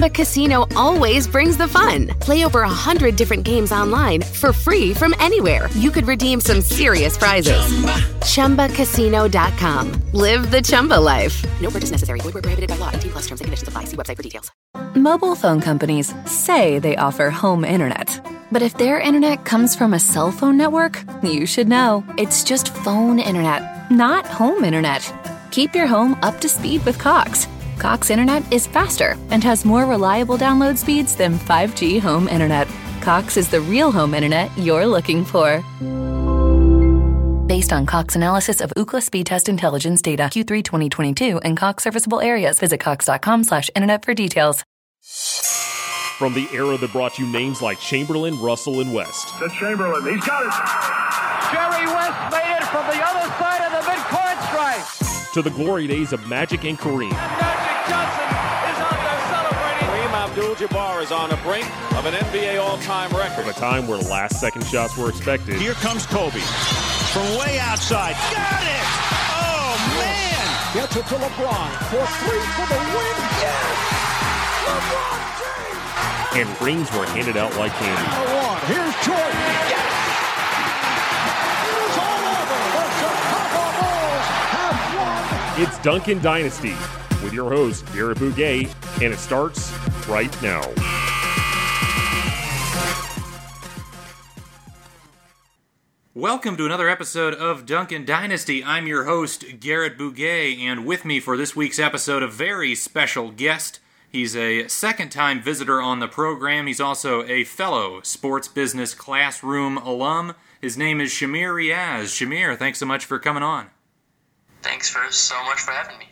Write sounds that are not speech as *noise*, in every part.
Chumba Casino always brings the fun. Play over a hundred different games online for free from anywhere. You could redeem some serious prizes. Chumba. ChumbaCasino.com. Live the Chumba life. No purchase necessary. Void where prohibited by law. T plus terms and conditions apply. See website for details. Mobile phone companies say they offer home internet. But if their internet comes from a cell phone network, you should know. It's just phone internet, not home internet. Keep your home up to speed with Cox. Cox internet is faster and has more reliable download speeds than 5G home internet. Cox is the real home internet you're looking for. Based on Cox analysis of Ookla speed test intelligence data Q3 2022 and Cox serviceable areas, visit cox.com slash internet for details. From the era that brought you names like Chamberlain, Russell, and West, To Chamberlain. He's got it. Jerry West made it from the other side of the midcourt stripe. to the glory days of Magic and Kareem, Magic Johnson is out there celebrating. Kareem Abdul-Jabbar is on the brink of an NBA all-time record. from a time where last-second shots were expected, Here comes Kobe from way outside. Got it! Oh, man! Gets it to LeBron for three for the win. Yes! LeBron James. and rings were handed out like candy. Here's Jordan. Yes! It's all over. The Chicago Bulls have won. It's Duncan Dynasty with your host, Garrett Bouguet, and it starts right now. Welcome to another episode of Duncan Dynasty. I'm your host, Garrett Bouguet, and with me for this week's episode, a very special guest. He's a second time visitor on the program. He's also a fellow sports business classroom alum. His name is Shameer Riaz. Shameer, thanks so much for coming on. Thanks for so much for having me.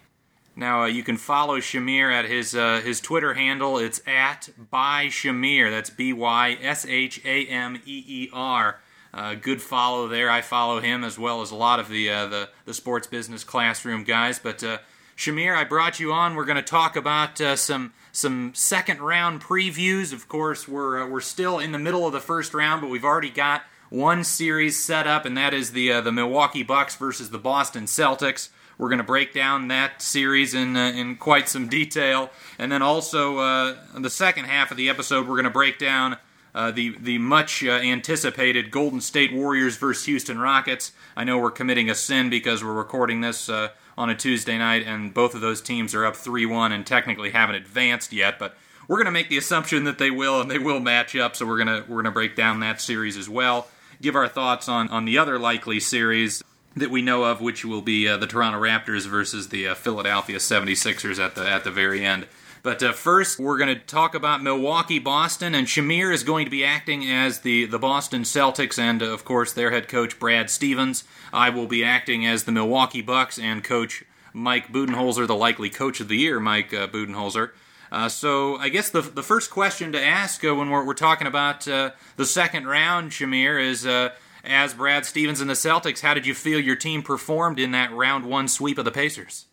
Now uh, you can follow Shameer at his uh, his Twitter handle. It's at by Shameer. That's B Y S H A M E E R. Uh, good follow there. I follow him as well as a lot of the uh, the, the sports business classroom guys. But uh, Shameer, I brought you on. We're going to talk about uh, some some second round previews. Of course, we're we're still in the middle of the first round, but we've already got one series set up, and that is the the Milwaukee Bucks versus the Boston Celtics. We're going to break down that series in uh, in quite some detail, and then also uh, in the second half of the episode, we're going to break down uh, the the much uh, anticipated Golden State Warriors versus Houston Rockets. I know we're committing a sin because we're recording this uh, on a Tuesday night, and both of those teams are up three one and technically haven't advanced yet, but. We're going to make the assumption that they will, and they will match up. So we're to we're to break down that series as well. Give our thoughts on on the other likely series that we know of, which will be uh, the Toronto Raptors versus the uh, Philadelphia 76ers at the at the very end. But uh, first, we're going to talk about Milwaukee, Boston, and Shameer is going to be acting as the, the Boston Celtics and, of course, their head coach, Brad Stevens. I will be acting as the Milwaukee Bucks and coach Mike Budenholzer, the likely coach of the year, Mike uh, Budenholzer. Uh, so I guess the, the first question to ask uh, when we're, we're talking about uh, the second round, Shameer, is uh, as Brad Stevens and the Celtics, how did you feel your team performed in that round one sweep of the Pacers?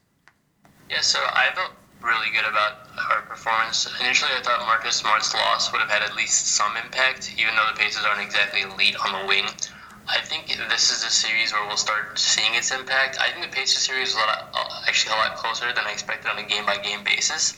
Yeah, so I felt really good about our performance. Initially, I thought Marcus Smart's loss would have had at least some impact, even though the Pacers aren't exactly elite on the wing. I think this is a series where we'll start seeing its impact. I think the Pacers series was a lot, uh, actually a lot closer than I expected on a game by game basis.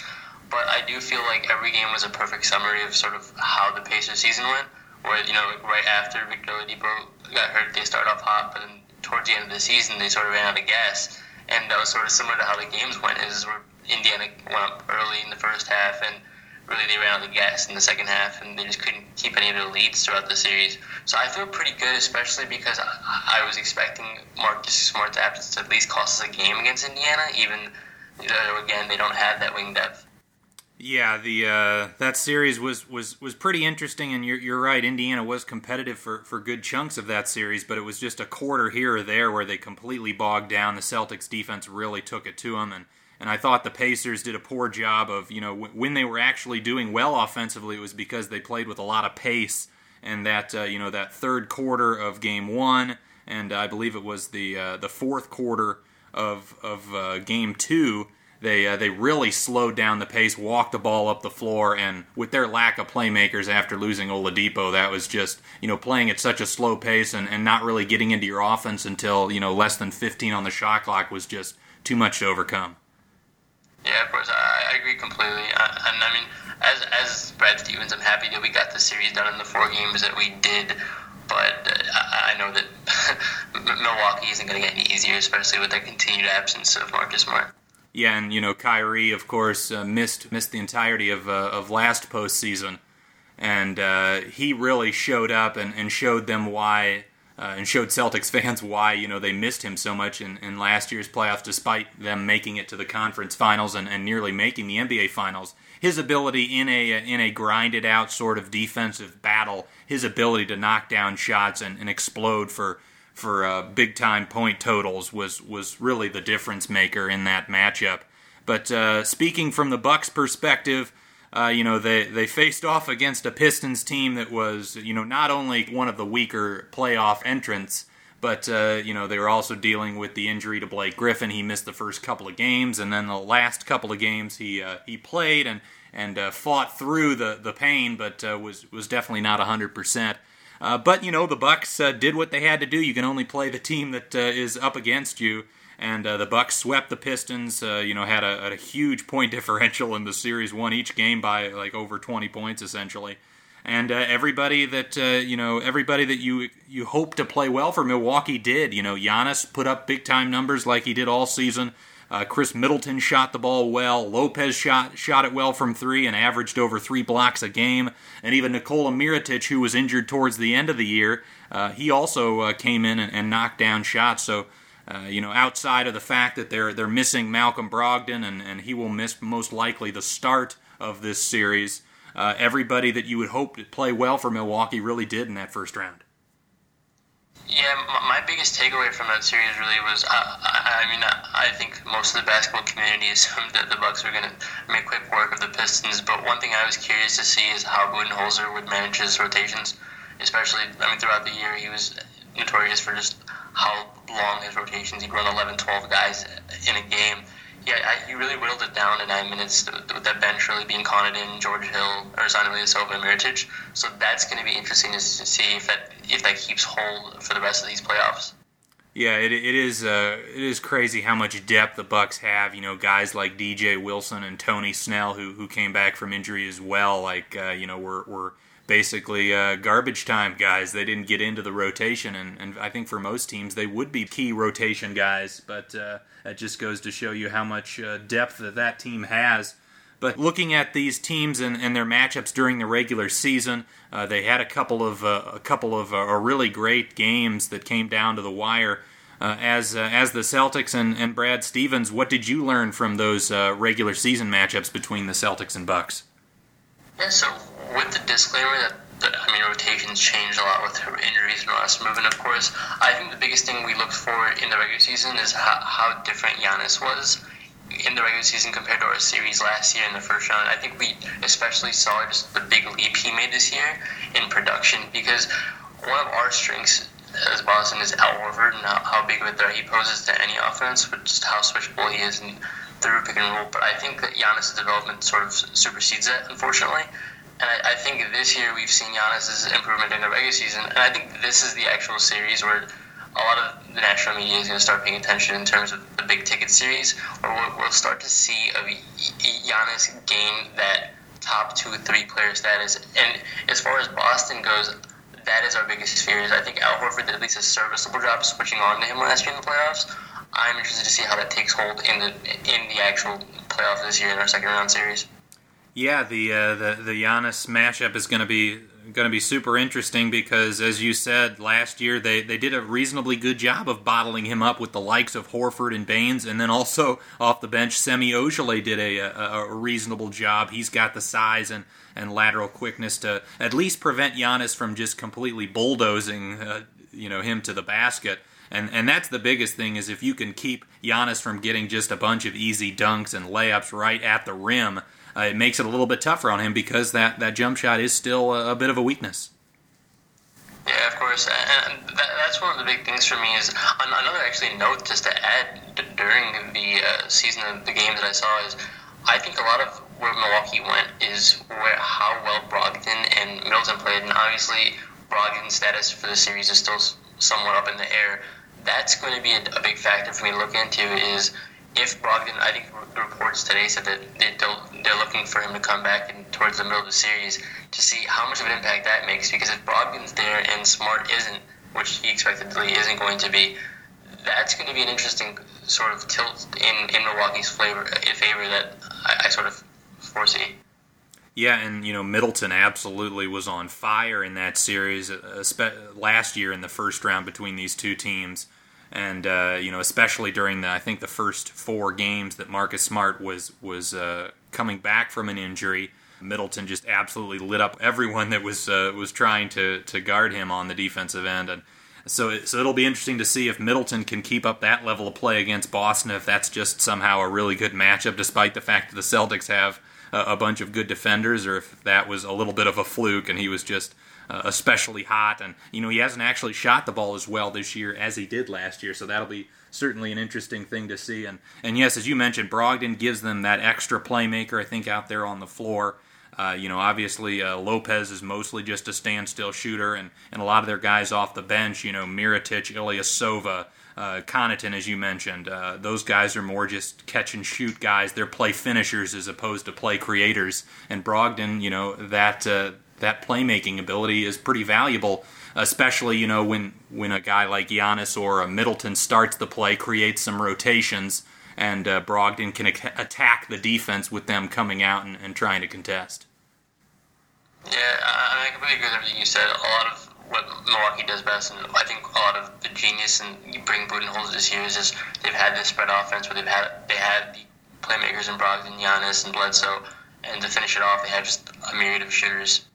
But I do feel like every game was a perfect summary of sort of how the Pacers season went. Where you know, right after Victor Oladipo got hurt, they started off hot, but then towards the end of the season, they sort of ran out of gas. And that was sort of similar to how the games went. Is where Indiana went up early in the first half, and really they ran out of gas in the second half, and they just couldn't keep any of their leads throughout the series. So I feel pretty good, especially because I, was expecting Marcus Smart's absence to at least cost us a game against Indiana, even though again they don't have that wing depth. Yeah, the uh, that series was, was, was pretty interesting, and you're, you're right. Indiana was competitive for, for good chunks of that series, but it was just a quarter here or there where they completely bogged down. The Celtics defense really took it to them, and, and I thought the Pacers did a poor job of you know w- when they were actually doing well offensively, it was because they played with a lot of pace, and that uh, you know that third quarter of Game One, and I believe it was the uh, the fourth quarter of of uh, Game Two they uh, they really slowed down the pace, walked the ball up the floor, and with their lack of playmakers after losing Oladipo, that was just you know playing at such a slow pace and, and not really getting into your offense until you know less than 15 on the shot clock was just too much to overcome. Yeah, of course, I, agree completely. I, and I mean, as as Brad Stevens, I'm happy that we got the series done in the four games that we did. But uh, I know that *laughs* Milwaukee isn't going to get any easier, especially with their continued absence of Marcus Smart. Yeah, and you know Kyrie, of course, uh, missed missed the entirety of uh, of last postseason, and uh, he really showed up and, and showed them why, uh, and showed Celtics *laughs* fans why you know they missed him so much in, in last year's playoffs, despite them making it to the conference finals and, and nearly making the NBA finals. His ability in a in a grinded out sort of defensive battle, his ability to knock down shots and, and explode for for uh, big time point totals was was really the difference maker in that matchup. But uh, speaking from the Bucks' perspective, uh, you know they they faced off against a Pistons team that was you know not only one of the weaker playoff entrants. But uh, you know they were also dealing with the injury to Blake Griffin. He missed the first couple of games, and then the last couple of games he uh, he played and and uh, fought through the, the pain, but was was definitely not hundred percent. Uh, but you know the Bucks uh, did what they had to do. You can only play the team that uh, is up against you, and uh, the Bucks swept the Pistons. Uh, you know had a, a, huge point *laughs* differential in the series, won each game by like over 20 points essentially. And uh, everybody that you know, everybody that you you hope to play well for Milwaukee did. You know, Giannis put up big time numbers like he did all season. Uh, Khris Middleton shot the ball well. Lopez shot shot it well from three and averaged over three blocks a game. And even Nikola Mirotic, who was injured towards the end of the year, uh, he also uh, came in and, and, knocked down shots. So, uh, you know, outside of the fact that they're they're missing Malcolm Brogdon and, and he will miss most likely the start of this series. Uh, everybody that you would hope to play well for Milwaukee really did in that first round. Yeah, my biggest takeaway from that series really was, uh, I, I mean, I think most of the basketball community *laughs* assumed that the Bucks were going to make quick work of the Pistons. But one thing I was curious to see is how Budenholzer would manage his rotations, especially, I mean, throughout the year he was notorious for just how long his rotations. He'd run 11, 12 guys in a game yeah, I, he really whittled it down to nine minutes with that bench really being Connaughton, George Hill, Ersan Ilyasova, and Mirotic. So that's going to be interesting to see if that if that keeps hold for the rest of these playoffs. Yeah, it, it is uh, it is crazy how much depth the Bucks have. You know, guys like DJ Wilson and Tony Snell, who who came back from injury as well. Like uh, you know, were were basically uh, garbage time guys. They didn't get into the rotation, and, and I think for most teams they would be key rotation guys. But uh, that just goes to show you how much uh, depth that that team has. But looking at these teams and, and their matchups during the regular season, uh, they had a couple of uh, a couple of uh, really great games that came down to the wire. as as the Celtics and, and Brad Stevens, what did you learn from those regular season matchups between the Celtics and Bucks? Yeah, so with the disclaimer that, that I mean rotations change a lot with injuries and roster movement, of course. I think the biggest thing we looked for in the regular season is how, how different Giannis was in the regular season compared to our series last year in the first round. I think we especially saw just the big leap he made this year in production because one of our strengths as Boston is Al Horford and how, how big of a threat he poses to any offense, but just how switchable he is and through pick and roll. But I think that Giannis' development sort of supersedes it, unfortunately. And I, I, think this year we've seen Giannis' improvement in the regular season, and I think this is the actual series where a lot of the national media is going to start paying attention in terms of the big ticket series, where we'll, we'll start to see a Giannis gain that top two, three player status. And as far as Boston goes, that is our biggest fear. Is I think Al Horford did at least a serviceable job switching on to him last year in the playoffs. I'm interested to see how that takes hold in the in the actual playoff this year in our second round series. Yeah, the uh, the the Giannis matchup is going to be going to be super interesting because, as you said last year, they they did a reasonably good job of bottling him up with the likes of Horford and Baynes, and then also *laughs* off the bench, Semi Ojeleye did a, a, a reasonable job. He's got the size and and lateral quickness to at least prevent Giannis from just completely bulldozing, uh, you know, him to the basket. And and that's the biggest thing is if you can keep Giannis from getting just a bunch of easy dunks and layups right at the rim, uh, it makes it a little bit tougher on him because that, that jump shot is still a, a bit of a weakness. Yeah, of course, and that, that's one of the big things for me. Is another actually note just to add during the uh, season of the game that I saw is I think a lot of where Milwaukee went is where how well Brogdon and Middleton played, and obviously Brogdon's status for the series is still somewhat up in the air. That's going to be a, a big factor for me to look into. Is if Brogdon, I think reports today said that they're, they're looking for him to come back in, towards the middle of the series to see how much of an impact that makes. Because if Brogdon's there and Smart isn't, which he expectedly isn't going to be, that's going to be an interesting sort of tilt in, in Milwaukee's flavor, in favor that I, I sort of foresee. Yeah, and you know Middleton absolutely was on fire in that series uh, last year in the first round between these two teams, and uh, you know especially during the I think the first four games that Marcus Smart was was uh, coming back from an injury. Middleton just absolutely lit up everyone that was uh, was trying to to guard him on the defensive end, and so it, so it'll be interesting to see if Middleton can keep up that level of play against Boston. If that's just somehow a really good matchup, despite the fact that the Celtics have a, bunch of good defenders, or if that was a little bit of a fluke and he was just uh, especially hot. And you know he hasn't actually shot the ball as well this year as he did last year, so that'll be certainly an interesting thing to see. And and yes, as you mentioned, Brogdon gives them that extra playmaker. I think out there on the floor. Uh, you know, obviously uh, Lopez is mostly just a standstill shooter, and, and a lot of their guys off the bench, you know, Mirotic, Ilyasova, uh, Connaughton, as you mentioned, uh, those guys are more just catch and shoot guys. They're play finishers as opposed to play creators. And Brogdon, you know, that uh, that playmaking ability is pretty valuable, especially you know when when a guy like Giannis or a Middleton starts the play, creates some rotations, and uh, Brogdon can attack the defense with them coming out and, and trying to contest. Yeah, I completely agree with everything you said. A lot of what Milwaukee does best, and I think a lot of the genius and you bring Budenholzer this year is just they've had this spread offense where they've had they had the playmakers in Brogdon, Giannis, and Bledsoe, and to finish it off, they have just a myriad of shooters.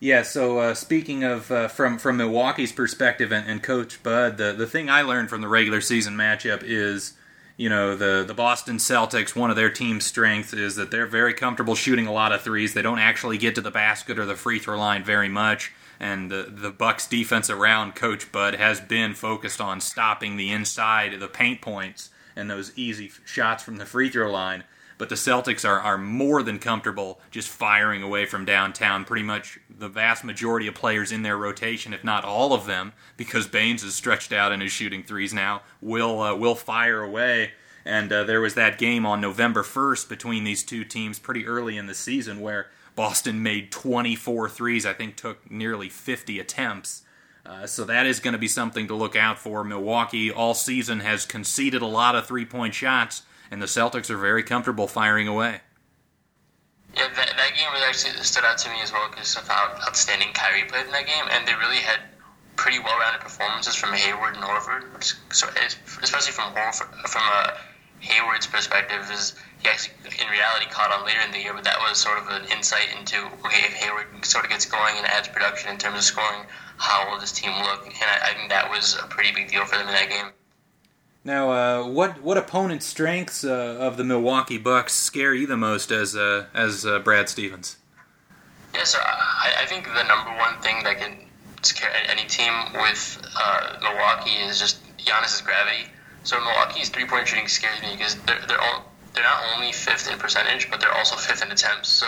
Yeah. So uh, speaking of uh, from from Milwaukee's perspective and, and Coach Bud, the the thing I learned from the regular season matchup is you know the the Boston Celtics one of their team's strengths is that they're very comfortable shooting a lot of threes. They don't actually get to the basket or the free throw line very much and the the Bucks defense around Coach Bud has been focused on stopping the inside, the paint points, and those easy shots from the free throw line. But the Celtics are, are more than comfortable just firing away from downtown. Pretty much the vast majority of players in their rotation, if not all of them, because Baynes is stretched out and is shooting threes now, will uh, will fire away. And uh, there was that game on November 1st between these two teams pretty early in the season where Boston made 24 threes, I think took nearly 50 attempts. Uh, so that is going to be something to look out for. Milwaukee all season has conceded a lot of three point shots, and the Celtics are very comfortable firing away. Yeah, that, that game really actually stood out to me as well because of how outstanding Kyrie played in that game, and they really had pretty well-rounded performances from Hayward and Horford, which, especially from Horford, from a Hayward's perspective is he actually in reality caught on later in the year, but that was sort of an insight into okay if Hayward sort of gets going and adds production in terms of scoring, how will this team look? And I, I think that was a pretty big deal for them in that game. Now, uh, what what opponent strengths uh, of the Milwaukee Bucks scare you the most as uh, as uh, Brad Stevens? Yeah, so I, I, think the number one thing that can scare any team with uh, Milwaukee is just Giannis's gravity. So Milwaukee's three point shooting scares me because they're they're all, they're not only fifth in percentage, but they're also fifth in attempts. So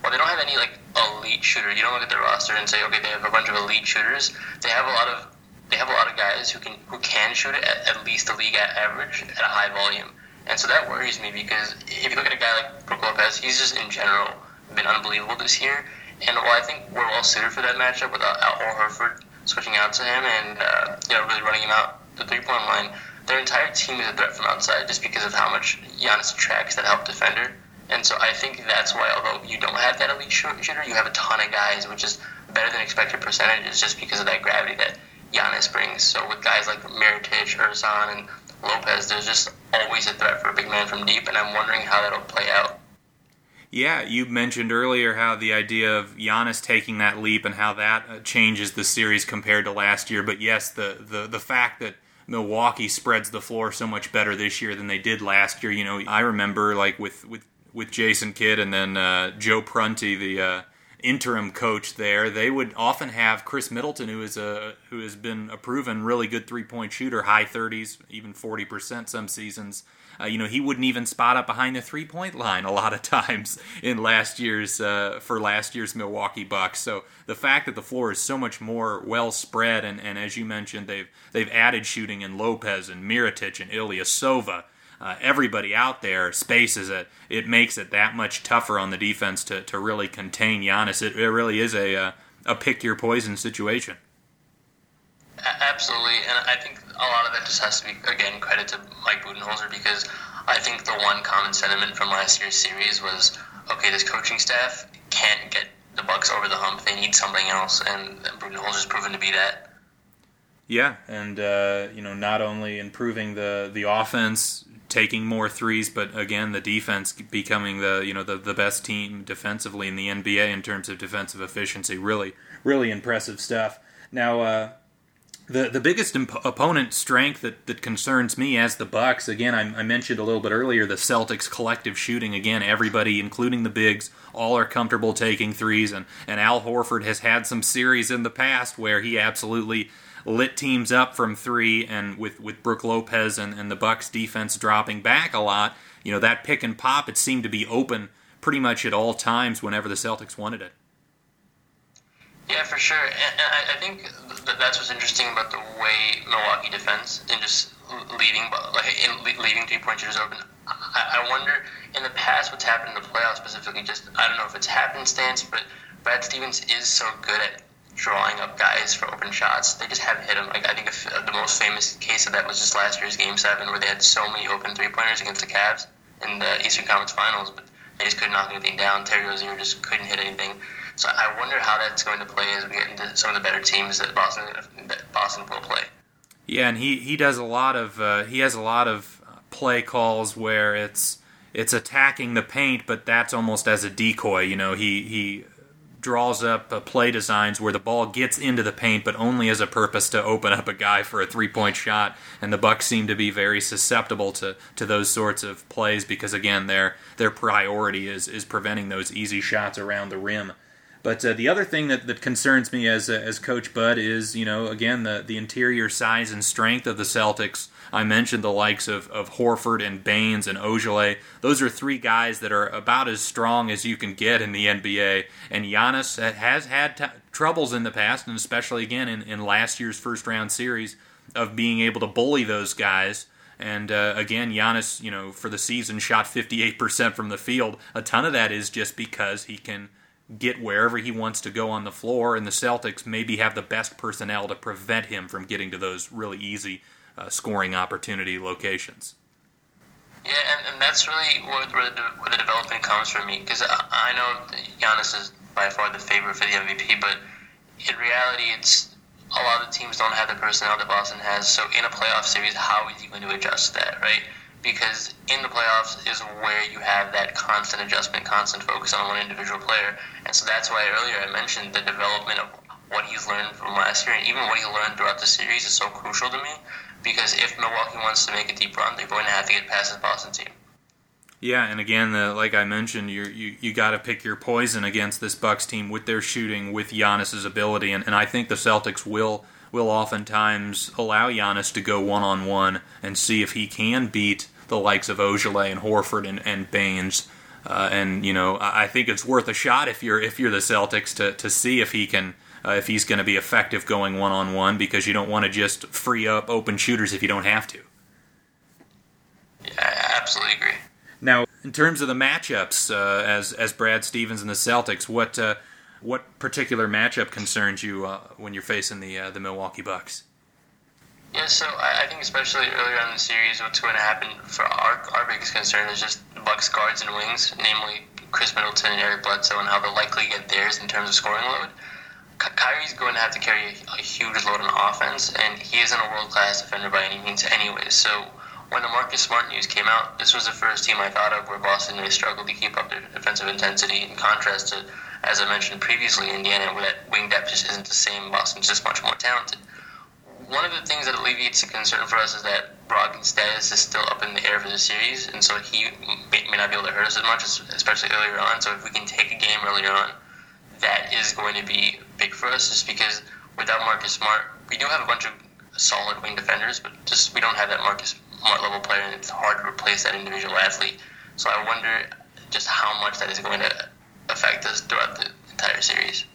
while they don't have any like elite shooter, you don't look at their roster and say, okay, they have a bunch of elite shooters. They have a lot of they have a lot of guys who can who can shoot at, at least the league average at a high volume. And so that worries me because if you look at a guy like Brook Lopez, he's just in general been unbelievable this year. And while I think we're well suited for that matchup with Al Horford switching out to him and uh, you know really running him out the three point line, their entire team is a threat from outside just because of how much Giannis attracts that help defender. And so I think that's why, although you don't have that elite shooter, you have a ton of guys, which is better than expected percentages just because of that gravity that Giannis brings. So with guys like Mirotic, Ersan, and Lopez, there's just always a threat for a big man from deep, and I'm wondering how that'll play out. Yeah, you mentioned earlier how the idea of Giannis taking that leap and how that uh, changes the series compared to last year. But yes, the, the, the fact that Milwaukee spreads the floor so much better this year than they did last year. You know, I remember like with with with Jason Kidd and then uh, Joe Prunty, the uh, interim coach there, they would often have Khris Middleton, who is a who has been a proven really good three point shooter, high 30s, even 40 percent some seasons. Uh, you know, he wouldn't even spot up behind the three point line a lot of times in last year's uh, for last year's Milwaukee Bucks. So the fact that the floor is so much more well spread, and, and as you mentioned, they've they've added shooting in Lopez and Mirotic and Ilyasova uh, everybody out there spaces it, it makes it that much tougher on the defense to, to really contain Giannis. It, it really is a, a, a pick your poison situation. Absolutely, and I think a lot of that just has to be again credit to Mike Budenholzer because I think the one common sentiment from last year's series was okay, this coaching staff can't get the Bucks over the hump; they need something else, and Budenholzer's proven to be that. Yeah, and uh, you know, not only improving the the offense, taking more threes, but again, the defense becoming the you know the, the best team defensively in the NBA in terms of defensive efficiency. Really, really impressive stuff. Now, uh, the the biggest imp- opponent strength that, that concerns me as the Bucks. Again, I, I, mentioned a little bit earlier the Celtics' collective shooting. Again, everybody, including the bigs, all are comfortable taking threes, and and Al Horford has had some series in the past where he absolutely lit teams up from three, and with with Brook Lopez and, and the Bucks defense dropping back a lot, you know that pick and pop it seemed to be open pretty much at all times whenever the Celtics wanted it. Yeah, for sure, and, I, think that's what's interesting about the way Milwaukee defends and just leaving like leaving three point shooters open. I, I wonder in the past what's happened in the playoffs specifically. Just I don't know if it's happenstance, but Brad Stevens is so good at drawing up guys for open shots. They just haven't hit them. Like I think if, uh, the most famous case of that was just last year's Game Seven, where they had so many open three pointers against the Cavs in the Eastern Conference Finals, but they just couldn't knock anything down. Terry Rozier just couldn't hit anything. So I wonder how that's going to play as we get into some of the better teams that Boston that Boston will play. Yeah, and he, he does a lot of uh, he has a lot of play calls where it's it's attacking the paint, but that's almost as a decoy. You know, he he draws up uh, play designs where the ball gets into the paint, but only as a purpose to open up a guy for a three-point shot. And the Bucks seem to be very susceptible to, to those sorts of plays because again, their their priority is is preventing those easy shots around the rim. But uh, the other thing that, that concerns me as uh, as Coach Bud is, you know, again the the interior size and strength of the Celtics I mentioned the likes of, of Horford and Baynes and Ojeleye. Those are three guys that are about as strong as you can get in the NBA. And Giannis has had t- troubles in the past, and especially again in, in last year's first round series, of being able to bully those guys. And uh, again, Giannis, you know, for the season shot 58% from the field. A ton of that is just because he can get wherever he wants to go on the floor, and the Celtics maybe have the best personnel to prevent him from getting to those really easy uh, scoring opportunity locations. Yeah, and, and that's really where, the, where the development comes for me because I, I know Giannis is by far the favorite for the MVP, but in reality, it's a lot of teams don't have the personnel that Boston has. So in a playoff series, how is he going to adjust that, right? Because in the playoffs is where you have that constant adjustment, constant focus on one individual player, and so that's why earlier I mentioned the development of what he's learned from last year, and even what he learned throughout the series is so crucial to me because if Milwaukee wants to make a deep run, they're going to have to get past the Boston team. Yeah, and again, the, like I mentioned, you you you got to pick your poison against this Bucks team with their shooting, with Giannis's ability, and, and I think the Celtics will will oftentimes allow Giannis to go one on one and see if he can beat the likes of Ojeleye and Horford and, and Baynes. Uh, and you know, I think it's worth a shot if you're if you're the Celtics to, to see if he can uh, if he's going to be effective going one on one because you don't want to just free up open shooters if you don't have to. Yeah, I absolutely agree. Now, in terms of the matchups, uh, as as Brad Stevens and the Celtics, what uh, what particular matchup concerns you uh, when you're facing the uh, the Milwaukee Bucks? Yeah, so I, I think especially earlier in the series, what's going to happen for our our biggest concern is just the Bucks guards and wings, namely Khris Middleton and Eric Bledsoe, and how they'll likely get theirs in terms of scoring load. Kyrie's going to have to carry a, a huge load on offense, and he isn't a world class defender by any means, anyways. So when the Marcus Smart news came out, this was the first team I thought of where Boston really struggled to keep up their defensive intensity. In contrast to, as I mentioned previously, Indiana, where that wing depth just isn't the same. Boston's just much more talented. One of the things that alleviates the concern for us is that Brogdon's status is still up in the air for the series, and so he may not be able to hurt us as much, especially earlier on. So if we can take a game earlier on that is going to be big for us, just because without Marcus Smart, we do have a bunch of solid wing defenders, but just we don't have that Marcus Smart level player, and it's hard to replace that individual athlete. So I wonder just how much that is going to affect us throughout the entire series.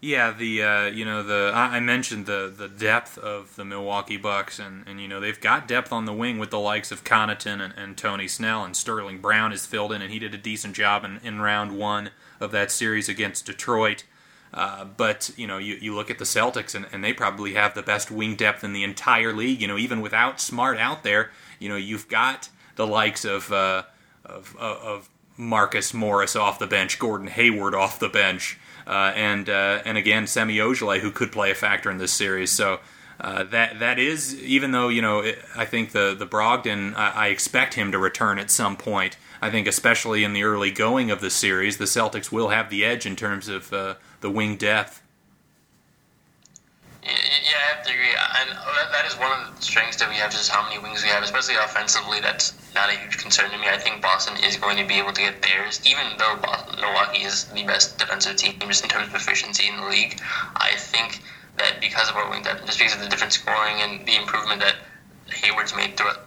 Yeah, the uh, you know the I mentioned the the depth of the Milwaukee Bucks, and, and you know they've got depth on the wing with the likes of Connaughton and, and Tony Snell, and Sterling Brown is filled in, and he did a decent job in, in round one of that series against Detroit. Uh, but you know you, you look at the Celtics, and, and they probably have the best wing depth in the entire league. You know even without Smart out there, you know you've got the likes of uh, of, of Marcus Morris off the bench, Gordon Hayward off the bench uh, and uh, and again Semi Ojeleye, who could play a factor in this series. So uh, that that is even though you know it, I think the the Brogdon I, I, expect him to return at some point. I think especially in the early going of the series, the Celtics will have the edge in terms of uh, the wing depth. Yeah, I have to agree. And that is one of the strengths that we have, just how many wings we have, especially offensively. That's not a huge concern to me. I think Boston is going to be able to get theirs, even though Boston, Milwaukee is the best defensive team just in terms of efficiency in the league. I think that because of our wing depth, just because of the different scoring and the improvement that Hayward's made throughout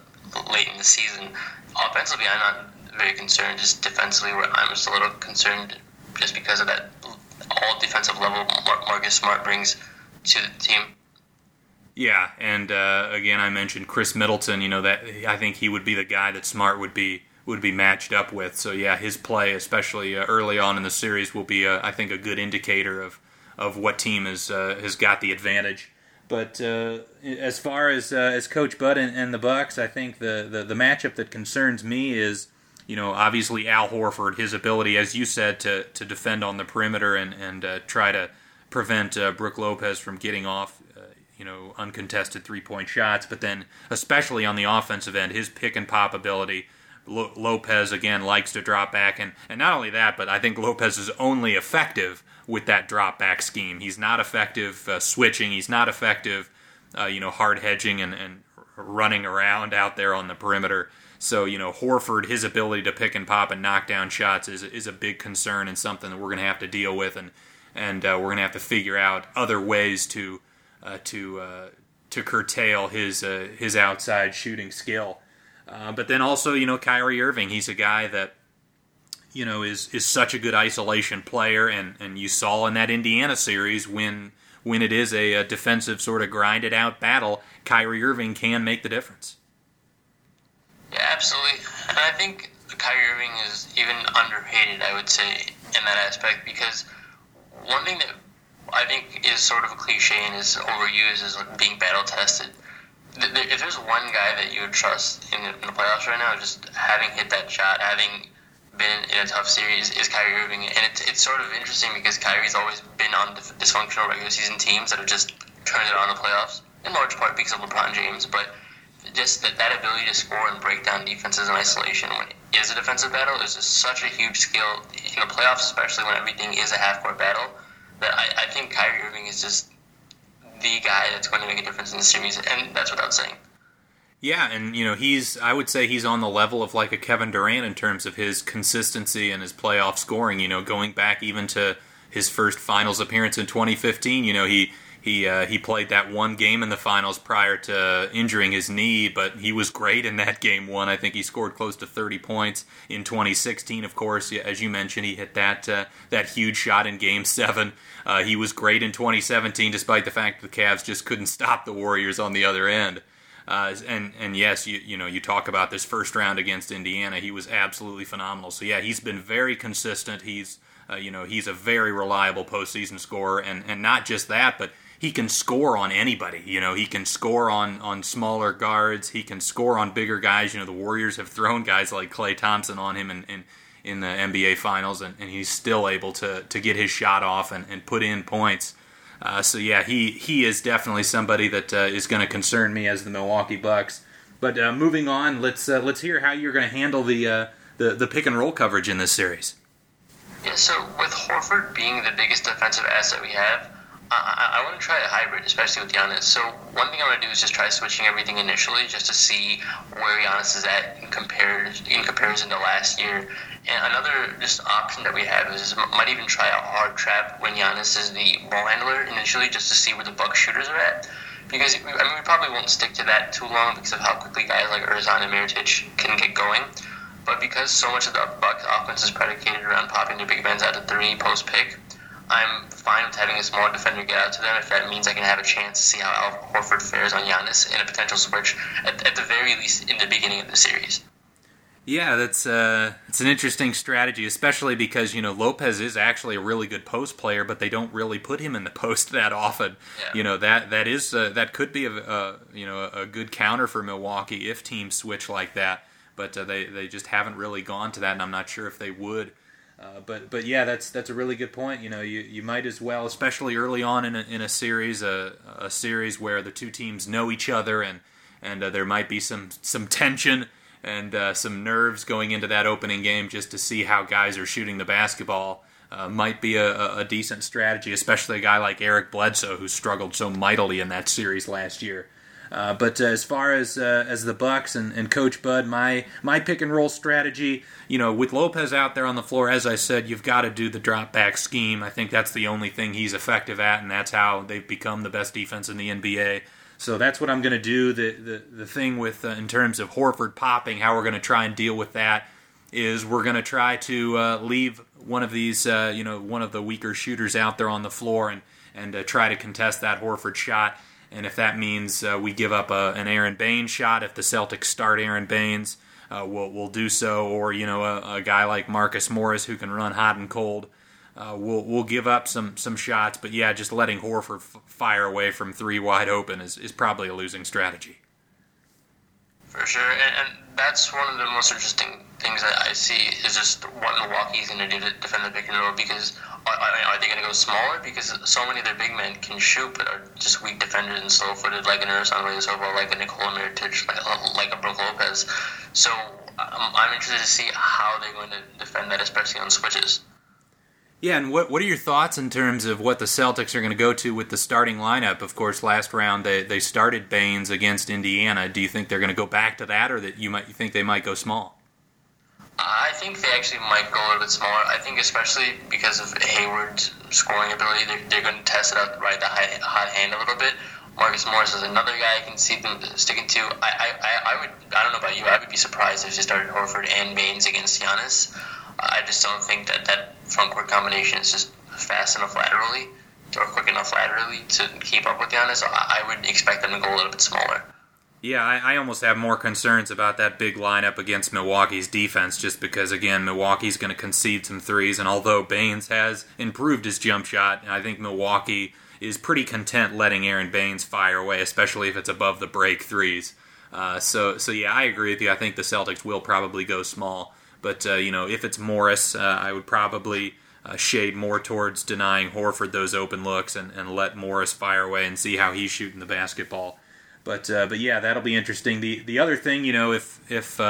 late in the season, offensively, I'm not very concerned. Just defensively, where I'm just a little concerned just because of that all defensive level Marcus Smart brings to the team. Yeah, and uh, again, I mentioned Khris Middleton. You know that I think he would be the guy that Smart would be would be matched up with. So yeah, his play, especially uh, early on in the series, will be uh, I think a good indicator of of what team has uh, has got the advantage. But uh, as far as uh, as Coach Bud and, and, the Bucks, I think the, the the matchup that concerns me is you know obviously Al Horford, his ability, as you said, to to defend on the perimeter and and try to prevent uh, Brook Lopez from getting off, uh, you know, uncontested three point shots. But then, especially on the offensive end, his pick and pop ability. Lopez again likes to drop back, and, and not only that, but I think Lopez is only effective with that drop back scheme. He's not effective uh, switching. He's not effective, uh, you know, hard hedging and, and running around out there on the perimeter. So you know, Horford, his ability to pick and pop and knock down shots is is a big concern and something that we're going to have to deal with. And and uh, we're going to have to figure out other ways to uh, to uh, to curtail his uh, his outside shooting skill. Uh, but then also, you know, Kyrie Irving, he's a guy that you know is is such a good isolation player, and and you saw in that Indiana series when when it is a, a defensive sort of grinded out battle, Kyrie Irving can make the difference. Yeah, absolutely, and I think Kyrie Irving is even underrated. I would say in that aspect because one thing that I think is sort of a cliche and is overused is being battle tested. If there's one guy that you would trust in the playoffs right now, just having hit that shot, having been in a tough series, is Kyrie Irving. And it's, it's sort of interesting because Kyrie's always been on dysfunctional regular season teams that have just turned it on the playoffs, in large part because of LeBron James. But just that, that ability to score and break down defenses in isolation when it is a defensive battle is just such a huge skill in the playoffs, especially when everything is a half court battle. That I, I think Kyrie Irving is just the guy that's going to make a difference in the series, and that's without saying. Yeah, and you know he's I would say he's on the level of like a Kevin Durant in terms of his consistency and his playoff scoring. You know, going back even to his first finals appearance in 2015. You know, he he uh, he played that one game in the finals prior to injuring his knee, but he was great in that game one. I think he scored close to 30 points in 2016. Of course, as you mentioned, he hit that uh, that huge shot in Game Seven. Uh, he was great in 2017, despite the fact that the Cavs just couldn't stop the Warriors on the other end. Uh, and and yes, you you know you talk about this first round against Indiana, he was absolutely phenomenal. So yeah, he's been very consistent. He's uh, you know he's a very reliable postseason scorer, and and not just that, but he can score on anybody. You know, he can score on on smaller guards. He can score on bigger guys. You know, the Warriors have thrown guys like Klay Thompson on him in in, in the NBA Finals, and, and he's still able to to get his shot off and, and put in points. Uh, so yeah, he he is definitely somebody that uh, is going to concern me as the Milwaukee Bucks. But uh, moving on, let's uh, let's hear how you're going to handle the uh, the the pick and roll coverage in this series. Yeah, so with Horford being the biggest defensive asset we have, I, I want to try a hybrid, especially with Giannis. So one thing I'm going to do is just try switching everything initially, just to see where Giannis is at in, compared, in comparison to last year. And another just option that we have is might even try a hard trap when Giannis is the ball handler initially, just to see where the Buck shooters are at. Because I mean, we probably won't stick to that too long because of how quickly guys like Ersan and Mirotic can get going. But because so much of the Bucks offense is predicated around popping their big men out of three post pick, I'm fine with having a small defender get out to them if that means I can have a chance to see how Al Horford fares on Giannis in a potential switch at, at the very least in the beginning of the series. Yeah, that's uh, it's an interesting strategy, especially because you know Lopez is actually a really good post player, but they don't really put him in the *laughs* post that often. Yeah. You know that that is uh, that could be a, a, you know a good counter for Milwaukee if teams switch like that, but uh, they they just haven't really gone to that, and I'm not sure if they would. Uh, but but yeah, that's that's a really good point. You know, you, you might as well, especially early on in a, in a series, a, a series where the two teams know each other and and uh, there might be some some tension and uh, some nerves going into that opening game just to see how guys are shooting the basketball. Uh, might be a, a, decent strategy, especially a guy like Eric Bledsoe who struggled so mightily in that series last year. Uh, but uh, as far as uh, as the Bucks and, and Coach Bud, my my pick and roll strategy, you know, with Lopez out there on the floor, as I said, you've got to do the drop back scheme. I think that's the only thing he's effective at, and that's how they've become the best defense in the NBA. So that's what I'm going to do. The the the thing with uh, in terms of Horford popping, how we're going to try and deal with that is we're going to try to uh, leave one of these, you know, one of the weaker shooters out there on the floor and and try to contest that Horford shot and if that means uh, we give up a, an Aron Baynes shot, if the Celtics start Aron Baynes, uh, we'll, we'll do so. Or you know, a, a, guy like Marcus Morris who can run hot and cold, uh, we'll we'll give up some some shots. But yeah, just letting Horford f- fire away from three wide open is, is probably a losing strategy. For sure, and, and that's one of the most interesting things that I see is just what Milwaukee is going to do to defend the pick and roll because are, they going to go smaller? Because so many of their big men can shoot, but are just weak defenders and slow-footed, like an Ersan Ilyasova, like a Nikola Mirotic, like, like a Brook Lopez. So um, I'm interested to see how they're going to defend that, especially on switches. Yeah, and what what are your thoughts in terms of what the Celtics are going to go to with the starting lineup? Of course, last round they, they started Baynes against Indiana. Do you think they're going to go back to that, or that you might you think they might go small? I think they actually might go a little bit smaller. I think especially because of Hayward's scoring ability, they're, they're going to test it out right the high, hot hand a little bit. Marcus Morris is another guy I can see them sticking to. I, I, I would I don't know about you. I would be surprised if they started Horford and Baynes against Giannis. I just don't think that that front court combination is just fast enough laterally or quick enough laterally to keep up with Giannis. I, I would expect them to go a little bit smaller. Yeah, I, I, almost have more concerns about that big lineup against Milwaukee's defense just because, again, Milwaukee's going to concede some threes. And although Baynes has improved his jump shot, I think Milwaukee is pretty content letting Aron Baynes fire away, especially if it's above the break threes. Uh, so, so yeah, I agree with you. I think the Celtics will probably go small. But, uh, you know, if it's Morris, uh, I would probably uh, shade more towards denying Horford those open looks and, and let Morris fire away and see how he's shooting the basketball. But but yeah, that'll be interesting. The the other thing, you know, if if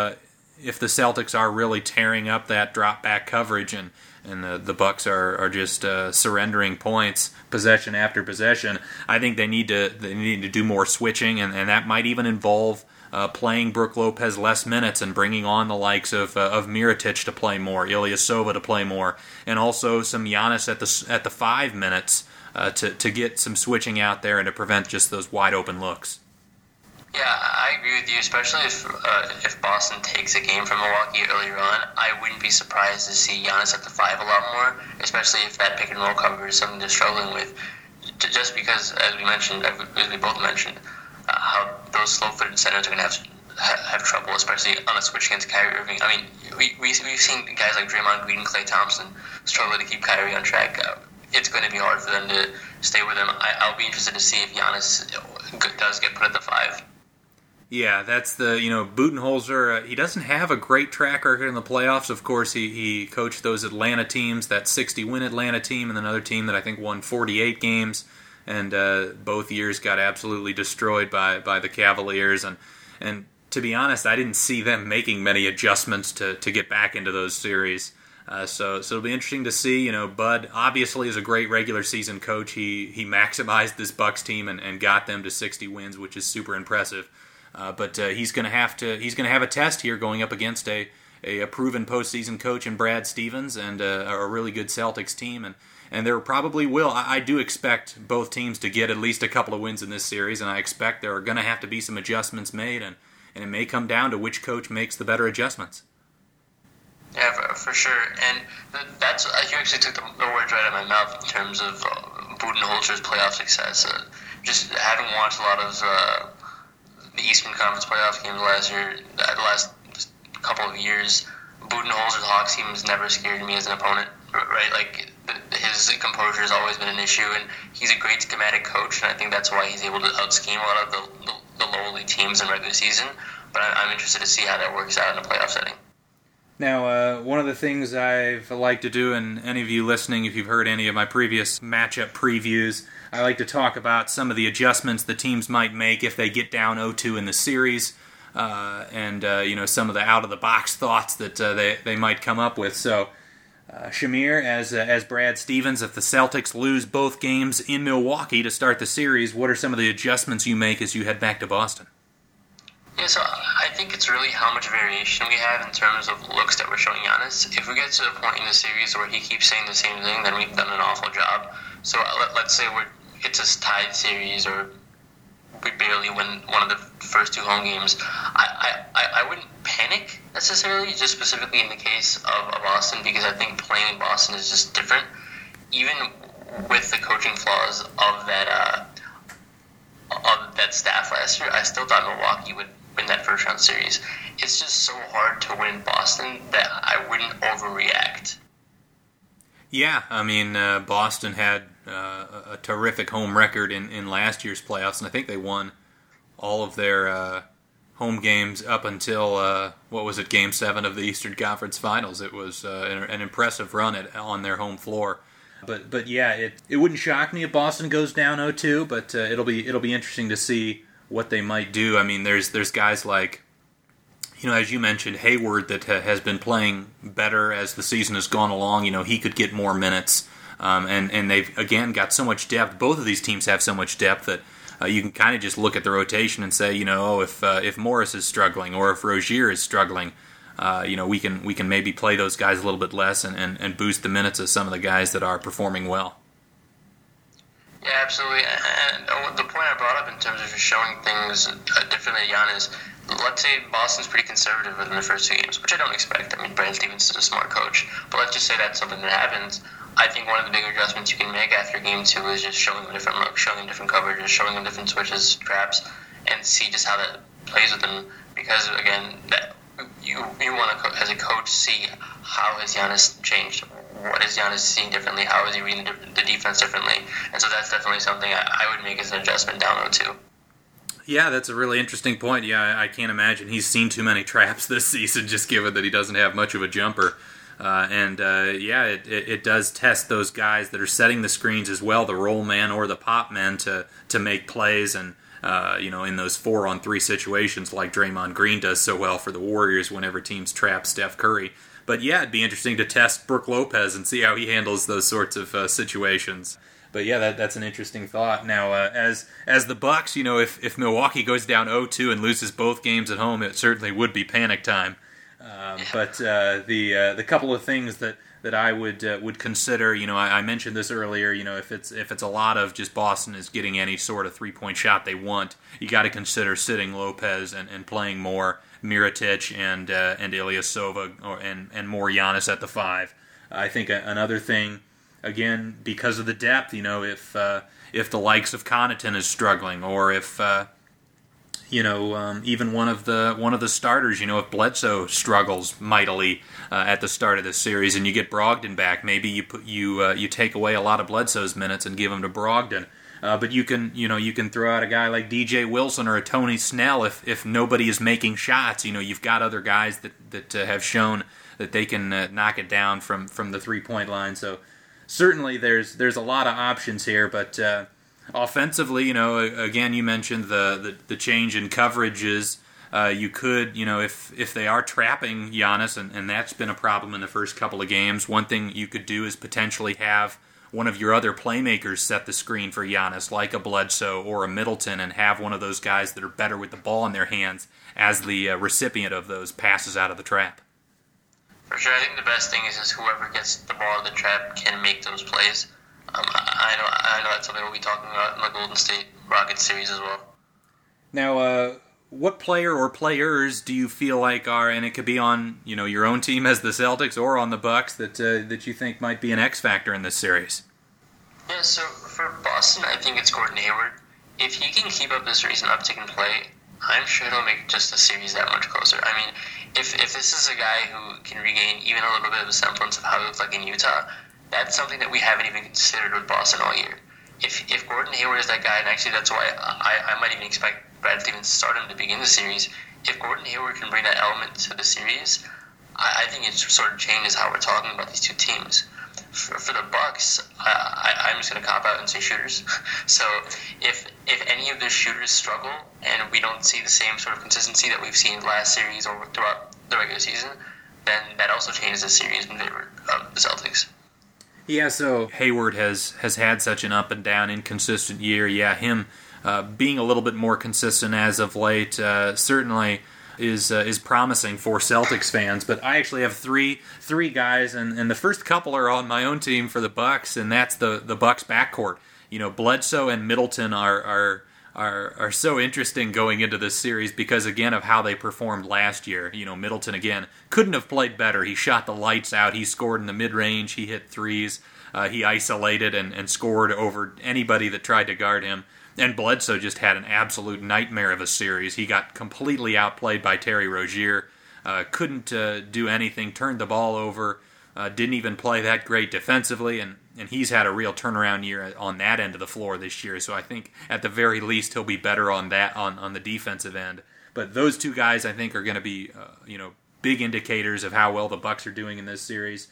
if the Celtics are really tearing up that drop back coverage and and the, the Bucks are, are just uh, surrendering points possession after possession, I think they need to they need to do more switching, and, and that might even involve uh, playing Brook Lopez less minutes and bringing on the likes of uh, of Mirotic to play more, Ilyasova to play more, and also some Giannis at the at the five minutes uh, to to get some switching out there and to prevent just those wide open looks. Yeah, I agree with you, especially if uh, if Boston takes a game from Milwaukee earlier on. I wouldn't be surprised to see Giannis at the five a lot more, especially if that pick and roll cover is something they're struggling with. Just because, as we mentioned, as we both mentioned, uh, how those slow-footed centers are going to have have trouble, especially on a switch against Kyrie Irving. I mean, we, we, we've seen guys like Draymond Green and Klay Thompson struggle to keep Kyrie on track. Uh, it's going to be hard for them to stay with him. I, will be interested to see if Giannis does get put at the five. Yeah, that's the you know Budenholzer. Uh, he doesn't have a great track record in the playoffs. Of course, he he coached those Atlanta teams, that 60 win Atlanta team, and another team that I think won 48 games, and uh, both years got absolutely destroyed by by the Cavaliers. And and to be honest, I didn't see them making many adjustments to to get back into those series. Uh, so, so it'll be interesting to see. You know, Bud obviously is a great regular season coach. He he maximized this Bucks team and, and got them to 60 wins, which is super impressive. Uh, but uh, he's going to have to he's going to have a test here going up against a, a, a proven postseason coach in Brad Stevens and uh, a really good Celtics team and and there probably will. I, I, do expect both teams to get at least a couple of wins in this series, and I expect there are going to have to be some adjustments made, and, and it may come down to which coach makes the better adjustments. Yeah, for, for sure. And that's you actually took the, the, words right out of my mouth in terms of uh, Budenholzer's playoff success. Uh, just having watched a lot of uh, the Eastern Conference playoff games last year, uh, the last couple of years, Budenholzer's Hawks team has never scared me as an opponent. Right, like his composure has always been an issue, and he's a great schematic coach, and I think that's why he's able to out scheme a lot of the, the, the lowly teams in regular season. But I'm interested to see how that works out in a playoff setting. Now, uh, one of the things I've liked to do, and any of you listening, if you've heard any of my previous matchup previews, I like to talk about some of the adjustments the teams might make if they get down 0-2 in the series, uh, and uh, you know some of the out-of-the-box thoughts that uh, they they might come up with. So, uh, Shameer, as uh, as Brad Stevens, if the Celtics lose both games in Milwaukee to start the series, what are some of the adjustments you make as you head back to Boston? Yeah, so I think it's really how much variation we have in terms of looks that we're showing Giannis. If we get to a point in the series where he keeps saying the same thing, then we've done an awful job. So let, us say we're it's a tied series or we barely win one of the first two home games. I, I, I wouldn't panic necessarily, just specifically in the case of, of Boston, because I think playing in Boston is just different. Even with the coaching flaws of that uh, of that staff last year, I still thought Milwaukee would win that first round series. It's just so hard to win Boston that I wouldn't overreact. Yeah, I mean, uh, Boston had uh, a terrific home record in, in last year's playoffs, and I think they won all of their uh, home games up until uh, what was it, Game Seven of the Eastern Conference Finals. It was uh, an, an, impressive run at, on their home floor. But but yeah, it it wouldn't shock me if Boston goes down 0-2, but uh, it'll be it'll be interesting to see what they might do. I mean, there's there's guys like you know, as you mentioned, Hayward that ha- has been playing better as the season has gone along. You know, he could get more minutes, um, and and they've again got so much depth. Both of these teams have so much depth that uh, you can kind of just look at the rotation and say, you know, oh, if uh, if Morris is struggling or if Rozier is struggling, uh, you know, we can we can maybe play those guys a little bit less and, and, and boost the minutes of some of the guys that are performing well. Yeah, absolutely. And the point I brought up in terms of showing things uh, differently, Giannis, let's say Boston's pretty conservative within the first two games, which I don't expect. I mean, Brad Stevens is a smart coach, but let's just say that's something that happens. I think one of the bigger adjustments you can make after game two is just showing them different looks, showing them different coverages, showing them different switches, traps, and see just how that plays with them. Because again, that you you want to as a coach see how has Giannis changed, what is Giannis seeing differently, how is he reading the defense differently, and so that's definitely something I, would make as an adjustment down low too. Yeah, that's a really interesting point. Yeah, I can't imagine he's seen too many *laughs* traps this season, just given that he doesn't have much of a jumper. Uh, and uh, yeah, it, it, it, does test those guys that are setting the screens as well, the roll man or the pop man, to to make plays and uh, you know in those four on three situations like Draymond Green does so well for the Warriors whenever teams trap Steph Curry. But yeah, it'd be interesting to test Brook Lopez and see how he handles those sorts of uh, situations but yeah, that, that's an interesting thought. Now, uh, as as the Bucks, you know, if, if Milwaukee goes down 0-2 and loses both games at home, it certainly would be panic time. Um, but uh, the uh, the couple of things that, that I would uh, would consider, you know, I, I, mentioned this earlier. You know, if it's if it's a lot of just Boston is getting any sort of three point shot they want, you got to consider sitting Lopez and, and playing more Mirotic and uh, and Ilyasova or and and more Giannis at the five. I think another thing again because of the depth. You know, if uh, if the likes of Connaughton is struggling, or if uh, you know um, even one of the one of the starters, you know, if Bledsoe struggles mightily uh, at the start of this series, and you get Brogdon back, maybe you put you uh, you take away a lot of Bledsoe's minutes and give them to Brogdon. Uh, but you can, you know, you can throw out a guy like DJ Wilson or a Tony Snell if, if nobody is making shots. You know, you've got other guys that that uh, have shown that they can uh, knock it down from from the three point line. So certainly there's there's a lot of options here, but uh, offensively, you know, again, you mentioned the the, the change in coverages. Uh, you could, you know, if if they are trapping Giannis, and, and that's been a problem in the first couple of games, one thing you could do is potentially have one of your other playmakers set the screen for Giannis, like a Bledsoe or a Middleton, and have one of those guys that are better with the ball in their hands as the uh, recipient of those passes out of the trap. For sure, I think the best thing is just whoever gets the ball in the trap can make those plays. Um, I, know, I know that's something we'll be talking about in the Golden State Rockets series as well. Now, uh, what player or players do you feel like are, and it could be on you know your own team as the Celtics or on the Bucks that uh, that you think might be an X factor in this series? Yeah, so for Boston, I think it's Gordon Hayward. If he can keep up this recent uptick in play, I'm sure he'll make just the series that much closer. I mean, if if this is a guy who can regain even a little bit of a semblance of how he looked like in Utah, that's something that we haven't even considered with Boston all year. If if Gordon Hayward is that guy, and actually that's why I, I might even expect Brad Stevens to start him to begin the series. If Gordon Hayward can bring that element to the series, I, I think it sort of changes how we're talking about these two teams. For, for the Bucks, I, I'm just going to cop out and say shooters. *laughs* so if if any of the shooters struggle and we don't see the same sort of consistency that we've seen last series or throughout the regular season, then that also changes the series in favor of the Celtics. Yeah, so Hayward has has had such an up and down, inconsistent year. Yeah, him uh, being a little bit more consistent as of late uh, certainly is uh, is promising for Celtics fans. But I actually have three three guys, and, and the first couple are on my own team for the Bucks, and that's the the Bucks backcourt. You know, Bledsoe and Middleton are are are are so interesting going into this series because again of how they performed last year. You know, Middleton again couldn't have played better. He shot the lights out. He scored in the mid range. He hit threes. Uh, he isolated and, and scored over anybody that tried to guard him. And Bledsoe just had an absolute nightmare of a series. He got completely outplayed by Terry Rozier. Uh, couldn't uh, do anything. Turned the ball over. Uh, didn't even play that great defensively, and, and he's had a real turnaround year on that end of the floor this year. So I think at the very least he'll be better on that on, on the defensive end. But those two guys I think are going to be uh, you know big indicators of how well the Bucks are doing in this series.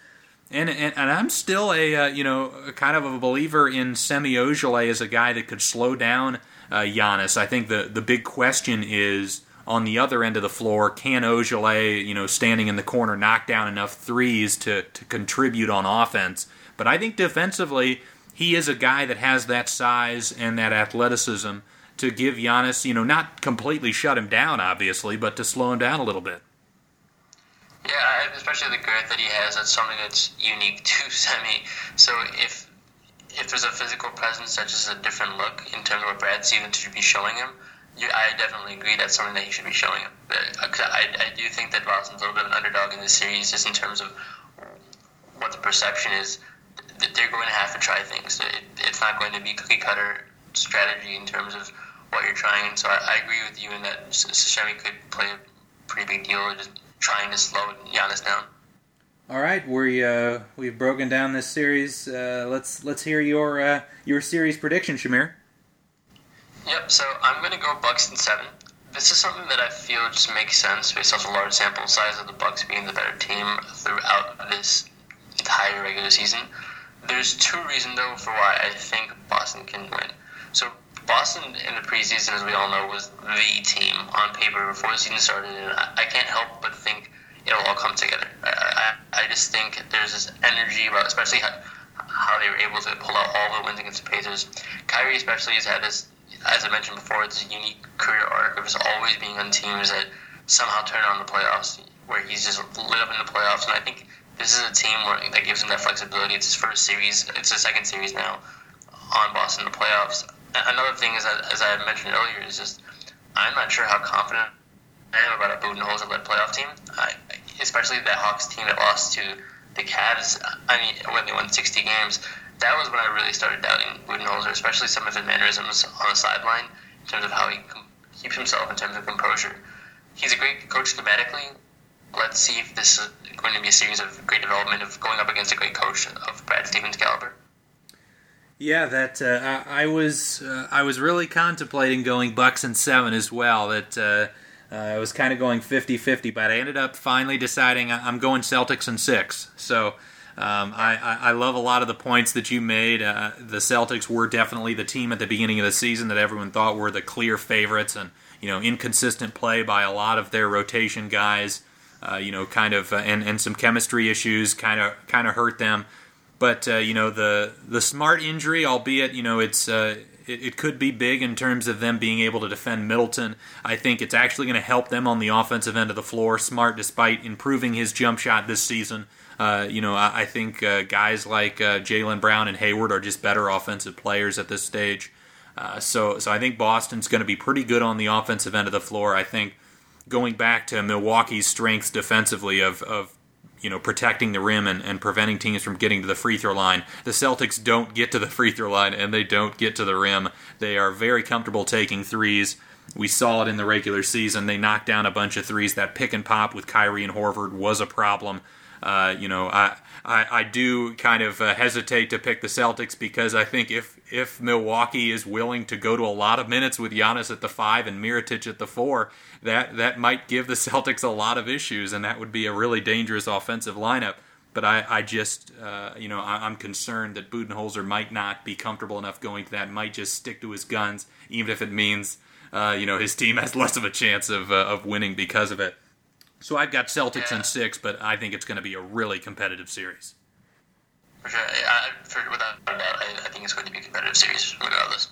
And, and, and I'm still a uh, you know kind of a believer in Semi Ojeleye as a guy that could slow down uh, Giannis. I think the the big question is on the other end of the floor, can Ojeleye, you know, standing in the corner, knock down enough threes to, to contribute on offense? But I think defensively, he is a guy that has that size and that athleticism to give Giannis, you know, not completely shut him down, obviously, but to slow him down a little bit. Yeah, especially the girth that he has, that's something that's unique *laughs* to Semi. So if if there's a physical presence that's just a different look in terms of what Brad Stevens should be showing him, I definitely agree that's something that he should be showing him. Uh, I, I do think that Boston's a little bit of an underdog in this series, just in terms of what the perception is. They're going to have to try things. It, it's not going to be cookie cutter strategy in terms of what you're trying. And so I, I agree with you in that Sashemi could play a pretty big deal, just trying to slow Giannis down. All right, we uh, we've broken down this series. Uh, let's let's hear your uh, your series prediction, Shameer. Yep, so I'm going to go Bucks in seven. This is something that I feel just makes sense based off the large sample size of the Bucks being the better team throughout this entire regular season. There's two reasons though for why I think Boston can win. So Boston in the preseason, as we all know, was the team on paper before the season started, and I can't help but think it'll all come together. I, I, I just think there's this energy about, especially how, how they were able to pull out all the wins against the Pacers. Kyrie especially has had this as I mentioned before, a unique career arc of just always being on teams that somehow turn on the playoffs, where he's just lit up in the playoffs. And I think this is a team where that gives him that flexibility. It's his first series, it's his second series now on Boston in the playoffs. Another thing is that, as I had mentioned earlier, is just I'm not sure how confident I am about a Budenholzer-led playoff team, I, especially that Hawks team that lost to the Cavs. I mean, when they won 60 games that was when I really started doubting Budenholzer, especially some of his mannerisms on the sideline in terms of how he keeps himself in terms of composure. He's a great coach schematically. Let's see if this is going to be a series of great development of going up against a great coach of Brad Stevens' caliber. Yeah, that uh, I, I, was uh, I was really contemplating going Bucks and seven as well. That uh, uh I was kind of going 50-50, but I ended up finally deciding I'm going Celtics and six. So um, I, I, love a lot of the points that you made. Uh, the Celtics were definitely the team at the beginning of the season that everyone thought were the clear favorites, and you know inconsistent play by a lot of their rotation guys. Uh, you know, kind of, uh, and and some chemistry issues kind of kind of hurt them. But uh, you know, the the smart injury, albeit you know it's uh, it, it, could be big in terms of them being able to defend Middleton. I think it's actually going to help them on the offensive end of the floor. Smart, despite improving his jump shot this season, uh, you know, I, I think guys like Jaylen Brown and Hayward are just better offensive players at this stage. So, so I think Boston's going to be pretty good on the offensive end of the floor. I think going back to Milwaukee's strengths defensively of, of you know protecting the rim and, and preventing teams from getting to the free throw line. The Celtics don't get to the *laughs* free throw line and they don't get to the rim. They are very comfortable taking threes. We saw it in the regular season. They knocked down a bunch of threes. That pick and pop with Kyrie and Horford was a problem. Uh, you know, I, I, I do kind of uh, hesitate to pick the Celtics because I think if if Milwaukee is willing to go to a lot of minutes with Giannis at the five and Mirotic at the four, that that might give the *laughs* Celtics a lot of issues, and that would be a really dangerous offensive lineup. But I, I just, uh, you know, I, am concerned that Budenholzer might not be comfortable enough going to that. Might just stick to his guns, even if it means, uh, you know, his team *laughs* has less of a chance of uh, of winning because of it. So I've got Celtics in six, but I think it's going to be a really competitive series. For sure, I, for, without a doubt, I, I, think it's going to be a competitive series regardless.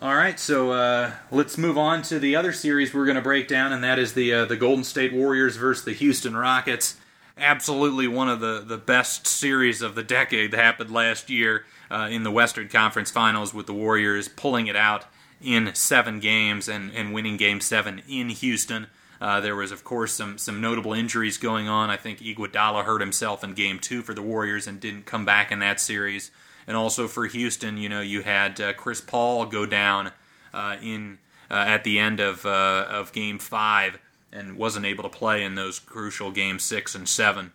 All right, so uh, let's move on to the other series we're going to break down, and that is the uh, the Golden State Warriors versus the Houston Rockets. Absolutely one of the, the best series of the decade that happened last year uh, in the Western Conference Finals with the Warriors pulling it out in seven games and, and winning Game Seven in Houston. Uh, there was, of course, some some notable injuries going on. I think Iguodala hurt himself in Game Two for the Warriors and didn't come back in that series. And also for Houston, you know, you had uh, Chris Paul go down uh, in uh, at the end of uh, of Game Five and wasn't able to play in those crucial Game Six and Seven.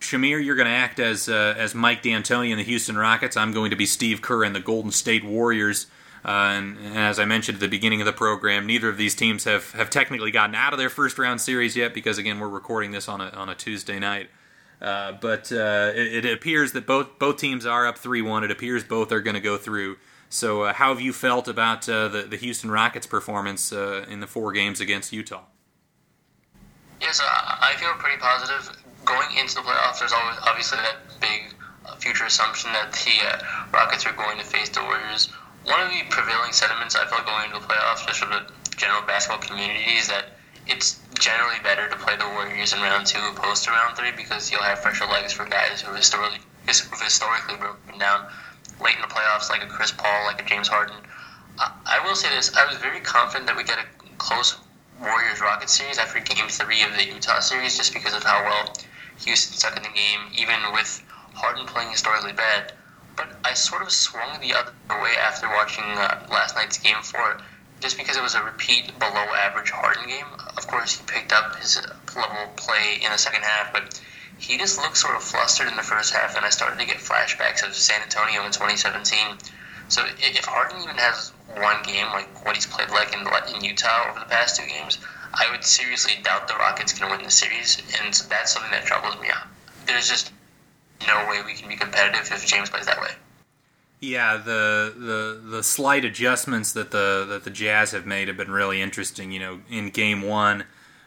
Shameer, you're going to act as as Mike D'Antoni in the Houston Rockets. I'm going to be Steve Kerr in the Golden State Warriors. Uh, and, and, as I mentioned at the beginning of the program, neither of these teams have, have technically gotten out of their first round series yet because, again, we're recording this on a, on a Tuesday night. Uh, but uh, it, it, appears that both both teams are up 3 1. It appears both are going to go through. So, uh, how have you felt about uh, the, the Houston Rockets' performance in the four games against Utah? Yes, I feel pretty positive. Going into the playoffs, there's always obviously that big future assumption that the Rockets are going to face the Warriors one of the prevailing sentiments I felt going into the playoffs, just from the general basketball community, is that it's generally better to play the Warriors in round two opposed to round three because you'll have fresher legs for guys who historically, historically broken down late in the playoffs, like a Chris Paul, like a James Harden. I will say this: I was very confident that we get a close Warriors Rockets series after Game Three of the Utah series, just because of how well Houston stuck in the game, even with Harden playing historically bad but I sort of swung the other way after watching uh, last night's game four, just because it was a repeat below average Harden game. Of course, he picked up his level play in the second half, but he just looked sort of flustered in the first half, and I started to get flashbacks of San Antonio in 2017. So if Harden even has one game like what he's played like in, in Utah over the past two games, I would seriously doubt the Rockets can win the series, and that's something that troubles me. There's just no way we can be competitive if James plays that way. Yeah, the the the slight adjustments that the that the Jazz have made have been really interesting. You know, in Game One,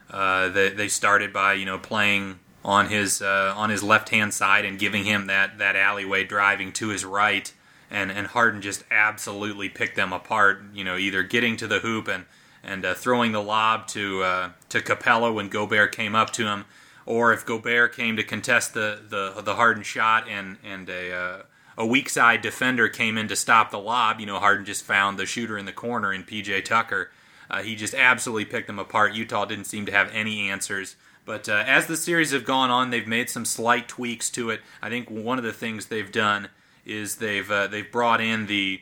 uh, they they started by you know playing on his uh, on his left hand side and giving him that that alleyway driving to his right, and and Harden just absolutely picked them apart. You know, either getting to the hoop and and uh, throwing the lob to uh, to Capela when Gobert came up to him or if Gobert came to contest the the, the Harden shot and and a uh, a weak side defender came in to stop the lob, you know Harden just found the shooter in the corner in PJ Tucker. Uh, he just absolutely picked them apart. Utah didn't seem to have any answers. But uh, as the series have gone on, they've made some slight tweaks to it. I think one of the things they've done is they've uh, they've brought in the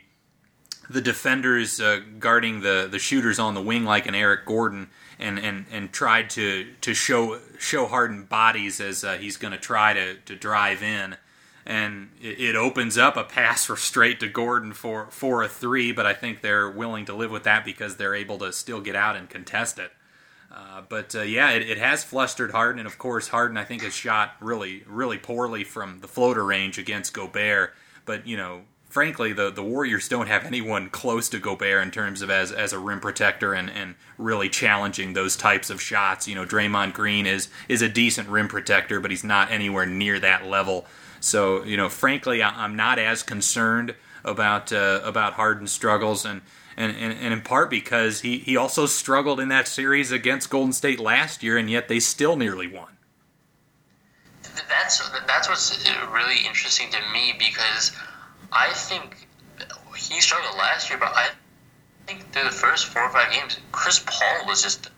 the defenders uh, guarding the the shooters on the wing like an Eric Gordon and and and tried to to show show Harden bodies as uh, he's going to try to to drive in, and it, it, opens up a pass *laughs* for straight to Gordon for for a three. But I think they're willing to live with that because they're able to still get out and contest it. Uh, but uh, yeah, it, it, has flustered Harden, and of course Harden I think has shot really really poorly from the floater range against Gobert. But you know frankly, the, the Warriors don't have anyone close to Gobert in terms of as, as a rim protector and, and really challenging those types of shots. You know, Draymond Green is is a decent rim protector, but he's not anywhere near that level. So, you know, frankly, I'm not as concerned about uh, about Harden's struggles, and, and, and, and in part because he, he also struggled in that series against Golden State last year, and yet they still nearly won. That's that's what's really interesting to me because I think he struggled last year, but I think through the first four or five games, Chris Paul was just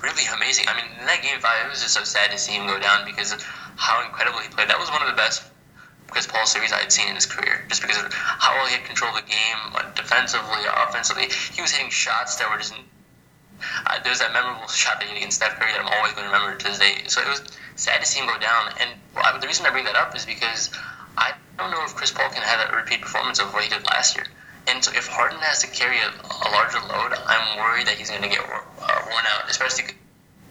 really amazing. I mean, in that game five, it was just so sad to see him go down because of how incredible he played. That was one of the best Chris Paul series I had seen in his career, just because of how well he had controlled the game, defensively, offensively. He was hitting shots that were just. Uh, there's that memorable *laughs* shot that he hit against Steph Curry that I'm always going to remember to this day. So it was sad to see him go down. And well, the reason I bring that up is because I don't know if Chris Paul can have a repeat performance of what he did last year. And so if Harden has to carry a, a larger load, I'm worried that he's going to get uh, worn out, especially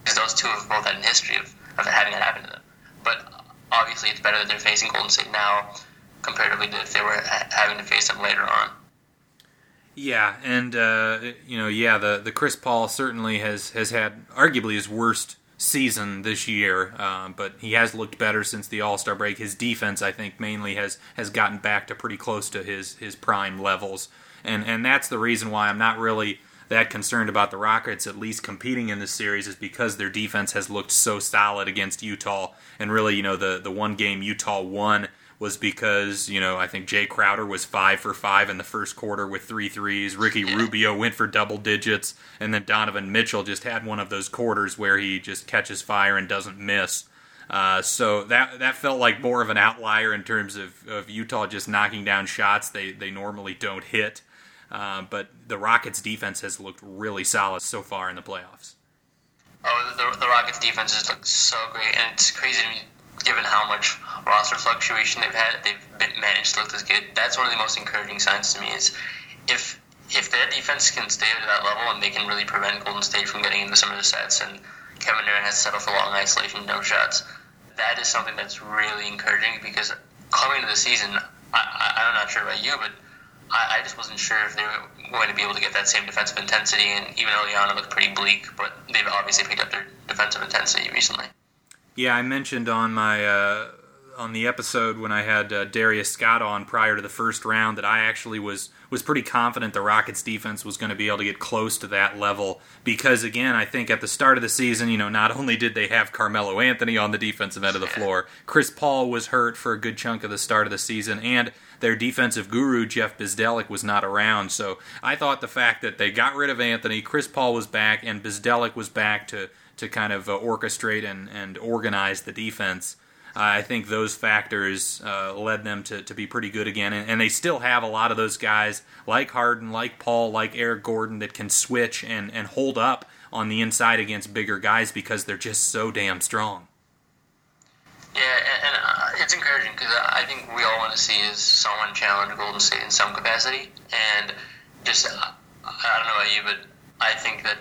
because those two have both had a history of, of having that happen to them. But obviously, it's better that they're facing Golden State now comparatively to if they were ha- having to face them later on. Yeah, and uh, you know, yeah, the the Chris Paul certainly has has had arguably his worst season this year, uh, but he has looked better since the All Star break. His defense, I think, mainly has has gotten back to pretty close to his his prime levels, and and that's the reason why I'm not really that concerned about the Rockets at least competing in this series is because their defense has looked so solid against Utah, and really, you know, the the one game Utah won was because you know I think Jay Crowder was five for five in the first quarter with three threes. Ricky Rubio went for double digits, and then Donovan Mitchell just had one of those quarters where he just catches fire and doesn't miss. Uh, so that that felt like more of an outlier in terms of, of Utah just knocking down shots they they normally don't hit. Uh, but the Rockets' defense has looked really solid so far in the playoffs. Oh, the, the Rockets' defense has looked so great, and it's crazy to me given how much roster fluctuation they've had, they've managed to look this good. That's one of the most encouraging signs to me is if if their defense can stay at that level and they can really prevent Golden State from getting into some of the sets and Kevin Durant has to settle for long isolation no shots, that is something that's really encouraging because coming into the season, I, am not sure about you, but I, I just wasn't sure if they were going to be able to get that same defensive intensity. And even early on, it looked pretty bleak, but they've obviously picked up their defensive intensity recently. Yeah, I mentioned on my uh, on the episode when I had uh, Darius Scott on prior to the first round that I actually was was pretty confident the Rockets defense was going to be able to get close to that level because again, I think at the start of the season, you know, not only did they have Carmelo Anthony on the defensive end of the floor, Chris Paul was hurt for a good chunk of the start of the season and their defensive guru Jeff Bzdelik was not around. So, I thought the fact that they got rid of Anthony, Chris Paul was back and Bzdelik was back to to kind of uh, orchestrate and, and organize the defense. Uh, I think those factors uh, led them to, to be pretty good again. And, and, they still have a lot of those guys like Harden, like Paul, like Eric Gordon that can switch and, and hold up on the inside against bigger guys because they're just so damn strong. Yeah, and, and uh, it's encouraging because I think we all want to see is someone challenge Golden State in some capacity. And just, uh, I don't know about you, but I think that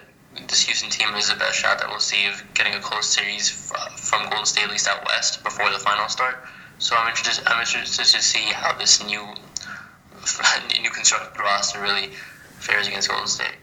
this Houston team is the best shot that we'll see of getting a close series from Golden State, at least out west, before the finals start. So I'm interested. I'm interested to see how this new *laughs* new constructed roster really fares against Golden State.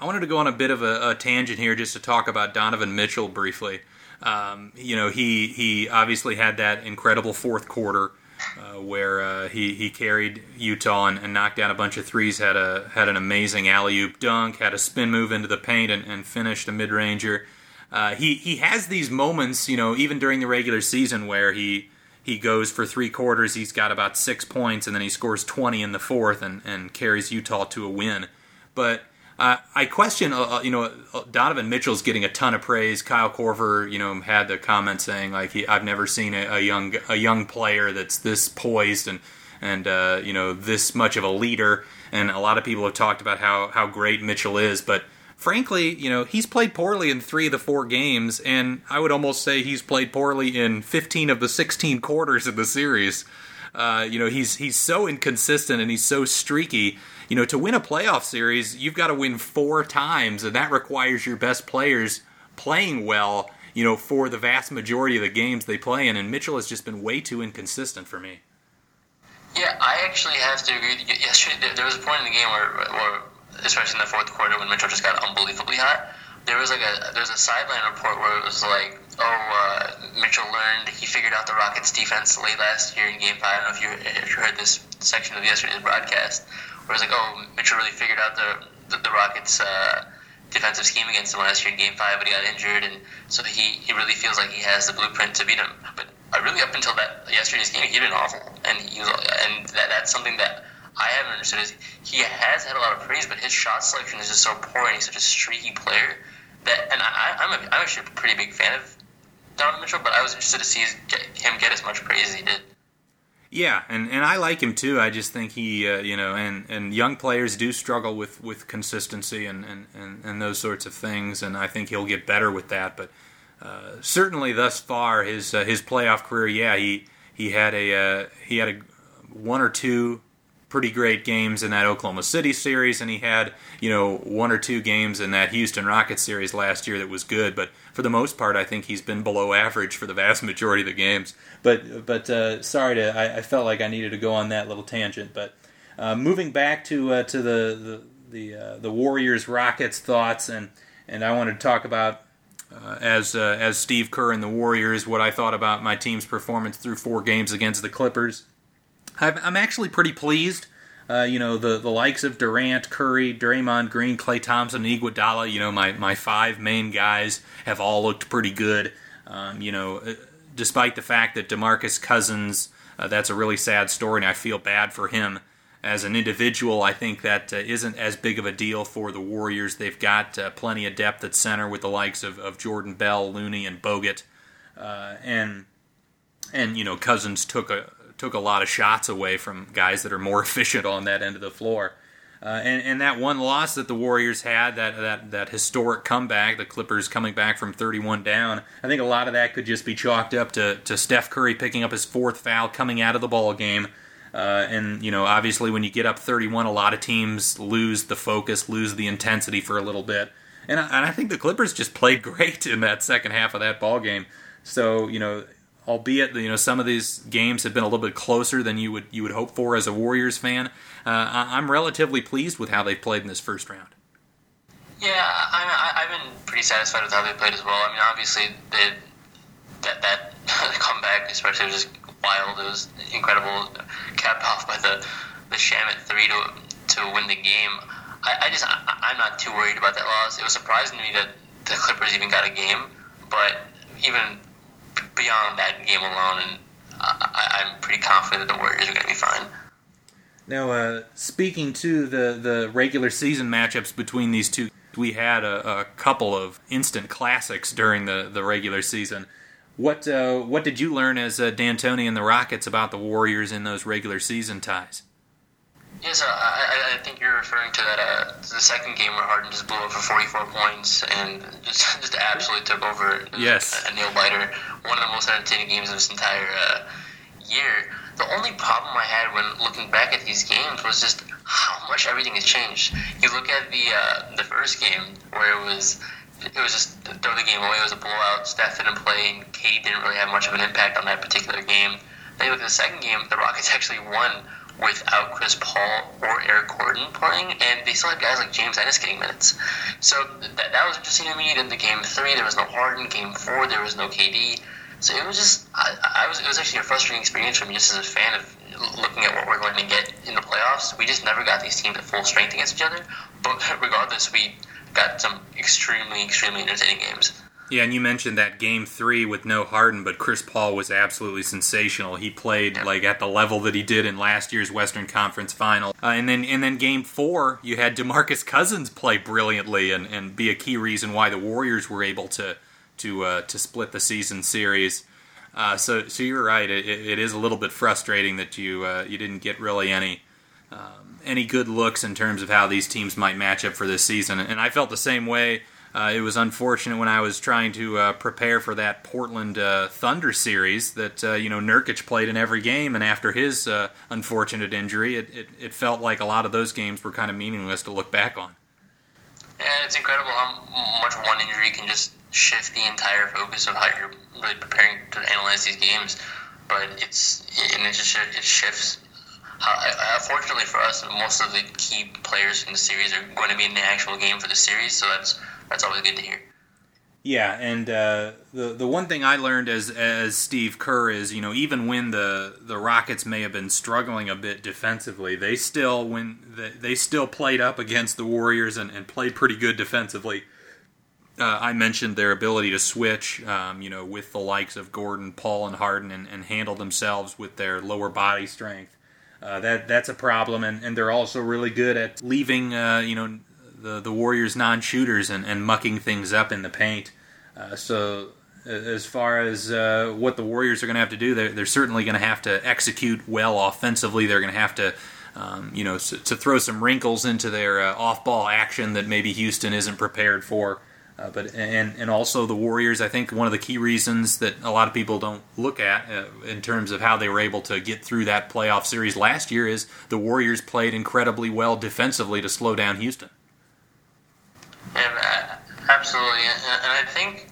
I wanted to go on a bit of a, a tangent here just to talk about Donovan Mitchell briefly. Um, you know, he he obviously had that incredible fourth quarter uh, where uh, he he carried Utah and, and, knocked down a bunch of threes. Had a had an amazing alley oop dunk. Had a spin move into the paint and, and finished a mid ranger. Uh, he he has these moments, you know, even during the regular season where he he goes for three quarters. He's got about six points, and then he scores twenty in the fourth and, and carries Utah to a win. But uh, I question, uh, uh, you know, uh, Donovan Mitchell's getting a ton of praise. Kyle Korver, you know, had the comment saying like, he, "I've never seen a, a, young a young player that's this poised and and uh, you know this much of a leader." And a lot of people have talked about how how great Mitchell is, but frankly, you know, he's played poorly in three of the four games, and I would almost say he's played poorly in 15 of the 16 quarters of the series. Uh, you know, he's he's so inconsistent and he's so streaky you know, to win a playoff series, you've got to win four times, and that requires your best players playing well, you know, for the vast majority of the games they play in. And Mitchell has just been way too inconsistent for me. Yeah, I actually have to agree. Yesterday, there was a point in the game where, where especially in the fourth quarter when Mitchell just got unbelievably hot. There was like a there's a sideline report where it was like, oh, uh, Mitchell learned he figured out the Rockets defense late last year in Game Five. I don't know if you if you heard this section of yesterday's broadcast, where it's like, oh, Mitchell really figured out the the, the Rockets. Uh, defensive scheme against him last year in Game Five, but he got injured, and so he, he really feels like he has the blueprint to beat him. But uh, really, up until that yesterday's game, he'd been awful, and he was, and that, that's something that I haven't understood. Is he has had a lot of praise, but his shot selection is just so poor, and he's such a streaky player that. And I, I'm a, I'm actually a pretty big fan of Donovan Mitchell, but I was interested to see his, get, him get as much praise as he did. Yeah, and, and I like him too. I just think he, uh, you know, and, and young players do struggle with, with consistency and, and, and, and those sorts of things, and I think he'll get better with that. But uh, certainly thus far, his uh, his playoff career, yeah, he he had a uh, he had a one or two pretty great games in that Oklahoma City series, and he had you know one or two games in that Houston Rockets series last year that was good. But for the most part, I think he's been below average for the vast majority of the games. But but uh, sorry to I, I, felt like I needed to go on that little tangent. But uh, moving back to uh, to the the the, uh, the Warriors Rockets thoughts, and and I wanted to talk about. Uh, as uh, as Steve Kerr and the Warriors, what I thought about my team's performance through four games against the Clippers, I'm actually pretty pleased. Uh, you know, the, the likes of Durant, Curry, Draymond Green, Klay Thompson, and Iguodala, you know, my, my five main guys have all looked pretty good. Um, you know, uh, despite the fact that DeMarcus Cousins, uh, that's a really sad story, and I feel bad for him. As an individual, I think that uh, not as big of a deal for the Warriors. They've got uh, plenty of depth at center with the likes of, of Jordan Bell, Looney, and Bogut. Uh, and, and, you know, Cousins took a, took a lot of shots away from guys that are more *laughs* efficient on that end of the floor. Uh, and, and that one loss that the Warriors had, that, that, that historic comeback, the Clippers coming back from 31 down, I think a lot of that could just be chalked up to, to Steph Curry picking up his fourth foul coming out of the ball game. Uh, and, you know, obviously when you get up 31, a lot of teams lose the focus, lose the intensity for a little bit. And I, and I think the Clippers just played *laughs* great in that second half of that ball game. So, you know, albeit you know some of these games have been a little bit closer than you would you would hope for as a Warriors fan. Uh, I'm relatively pleased with how they've played in this first round. Yeah, I, have been pretty satisfied with how they played as well. I mean, obviously they, that that *laughs* comeback, especially was just wild. It was incredible, capped *laughs* off by the the Shamet three to to win the game. I, I just I, I'm not too worried about that loss. It was surprising to me that the Clippers even got a game, but even beyond that game alone, and I, am pretty confident the Warriors are going to be fine. Now, uh, speaking to the, the regular season matchups between these two, we had a, a couple of instant classics during the, the regular season. What uh, what did you learn as uh, D'Antoni and the Rockets about the Warriors in those regular season ties? Yes, uh, I, I think you're referring to that uh, the second game where Harden just blew up for 44 points and just *laughs* just absolutely took over. Yes, a, a nail biter. One of the most entertaining games of this entire uh, year. The only problem I had when looking back at these games was just how much everything has changed. You look at the uh, the first game where it was it was just throw the game away. It was a blowout. Steph didn't play, and KD didn't really have much of an impact on that particular game. Then you look at the second game, the Rockets *laughs* actually won without Chris Paul or Eric Gordon playing, and they still had guys like James Ennis getting minutes. So that, that was interesting to me. Then the game three, there was no Harden. Game four, there was no KD. So it was just, I, I was, it was actually a frustrating experience for me just as a fan of looking at what we're going to get in the playoffs. We just never got these teams at full strength against each other. But *laughs* regardless, we got some extremely, extremely entertaining games. Yeah, and you mentioned that game three with no Harden, but Chris Paul was absolutely sensational. He played like at the level that he did in last year's Western Conference Final. Uh, and then and then game four, you had DeMarcus Cousins play brilliantly and, and be a key reason why the Warriors were able to to uh, to split the season series. Uh, so so you're right. It, it is a little bit frustrating that you uh, you didn't get really any. Um, any good looks in terms of how these teams might match up for this season, and I felt the same way uh, it was unfortunate when I was trying to uh, prepare for that Portland uh, Thunder series that uh, you know Nurkic played in every game, and after his uh, unfortunate injury, it, it, it, felt like a lot of those games were kind of meaningless to look back on. Yeah, it's incredible how much one injury can just shift the entire focus of how you're really preparing to analyze these games. But it's and it just it shifts uh, fortunately for us, most of the key players in the series are going to be in the actual game for the series, so that's that's always good to hear. Yeah, and uh, the the one thing I learned as as Steve Kerr is, you know, even when the the Rockets may have been struggling a bit defensively, they still when they, they still played up against the Warriors and, and played pretty good defensively. Uh, I mentioned their ability to switch, um, you know, with the likes of Gordon, Paul, and Harden, and, and handle themselves with their lower body strength. Uh, that that's a problem, and, and they're also really good at leaving, uh, you know, the the Warriors non-shooters and, and mucking things up in the paint. Uh, so as far as uh, what the Warriors are going to have to do, they're, they're certainly going to have to execute well offensively. They're going to have to, um, you know, to, throw some wrinkles into their uh, off-ball action that maybe Houston isn't prepared for. Uh, but and and also the Warriors, I think one of the key reasons that a lot of people don't look at uh, in terms of how they were able to get through that playoff series last year is the Warriors played incredibly well defensively to slow down Houston. And, uh, absolutely, and, I think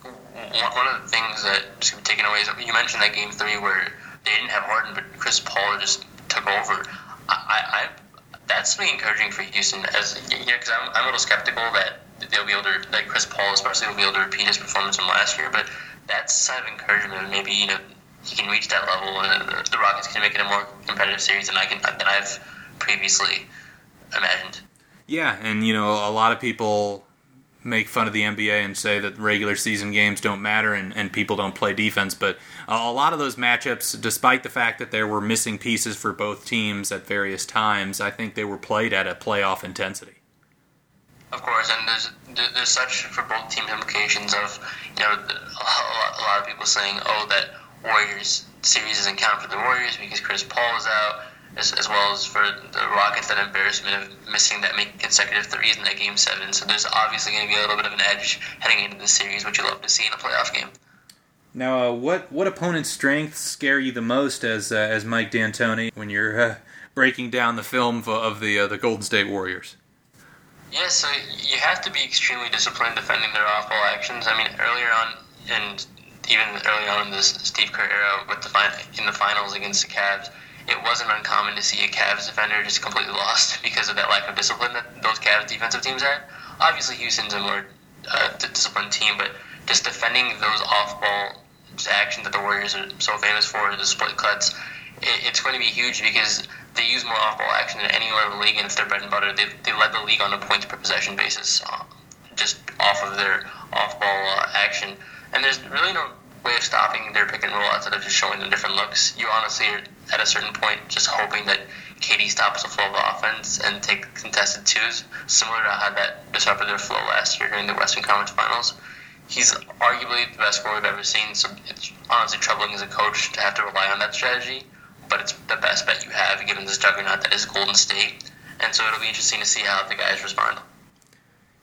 one of the things that should be taken away is you mentioned that game three where they didn't have Harden, but Chris Paul just took over. I, I that's really encouraging for Houston as you know, because I'm, I'm a little skeptical that they'll be able to, like Chris Paul especially, will be able to repeat his performance from last year. But that's sign of encouragement. Maybe you know he can reach that level, and uh, the Rockets can make it a more competitive series than I can than I've previously imagined. Yeah, and you know a lot of people make fun of the NBA and say that regular season games don't matter and, and people don't play defense, but uh, a lot of those matchups, despite the fact that there were missing pieces for both teams at various times, I think they were played at a playoff intensity. Of course, and there's there's such for both teams implications of you know a lot of people saying oh that Warriors series doesn't count for the Warriors because Chris Paul is out, as, as well as for the Rockets that embarrassment of missing that many consecutive threes in that game seven. So there's obviously going to be a little bit of an edge heading into the series, which you love to see in a playoff game. Now, uh, what what opponent's strengths scare you the most as uh, as Mike D'Antoni when you're uh, breaking down the film of the uh, the Golden State Warriors? Yeah, so you have to be extremely disciplined defending their off-ball actions. I mean, earlier on, and even early on in this Steve Kerr era, with the in the finals against the Cavs, it wasn't uncommon to see a Cavs defender just completely lost *laughs* because of that lack of discipline that those Cavs defensive teams had. Obviously, Houston's a more uh, disciplined team, but just defending those off-ball actions that the Warriors are so famous for, the split cuts, it, it's going to be huge because they use more off-ball action than anywhere in the league, and it's their bread and butter. They, they led the league on a points per possession basis, uh, just off of their off-ball uh, action. And there's really no way of stopping their pick and roll outside of just showing them different looks. You honestly are at a certain point just hoping that KD stops the flow of offense and take contested twos, similar to how that disrupted their flow last year during the Western Conference Finals. He's arguably the best scorer we've ever seen, so it's honestly troubling as a coach to have to rely on that strategy but it's the best bet you have given this juggernaut that is Golden State. And so it'll be interesting to see how the guys respond.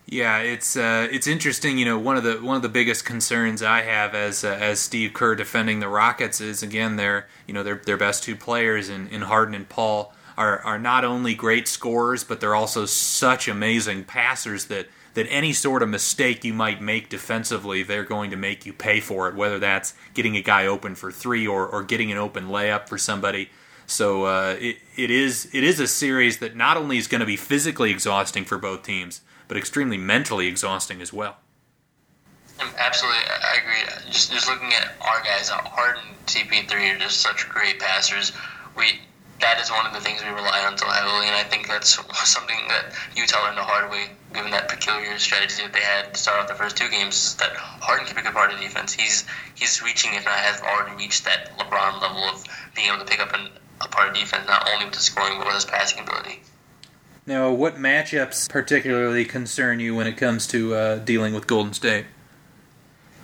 Yeah, it's uh, it's interesting. You know, one of the one of the biggest concerns I have as uh, as Steve Kerr defending the Rockets is again their you know their their best two players in, in Harden and Paul are are not only great scorers but they're also such amazing passers that that any sort of mistake you might make defensively, they're going to make you pay for it, whether that's getting a guy open for three or, or getting an open layup for somebody. So uh, it, it is it is a series that not only is going to be physically exhausting for both teams, but extremely mentally exhausting as well. Absolutely, I agree. Just just looking at our guys, Harden, CP3 are just such great passers. We that is one of the things we rely on so heavily, and I think that's *laughs* something that Utah learned the hard way, given that peculiar strategy that they had to start off the first two games. That Harden can be a part of defense. He's he's reaching, if not has already reached that LeBron level of being able to pick up an, a part of defense, not only with his scoring but with his passing ability. Now, what matchups particularly concern you when it comes to uh, dealing with Golden State?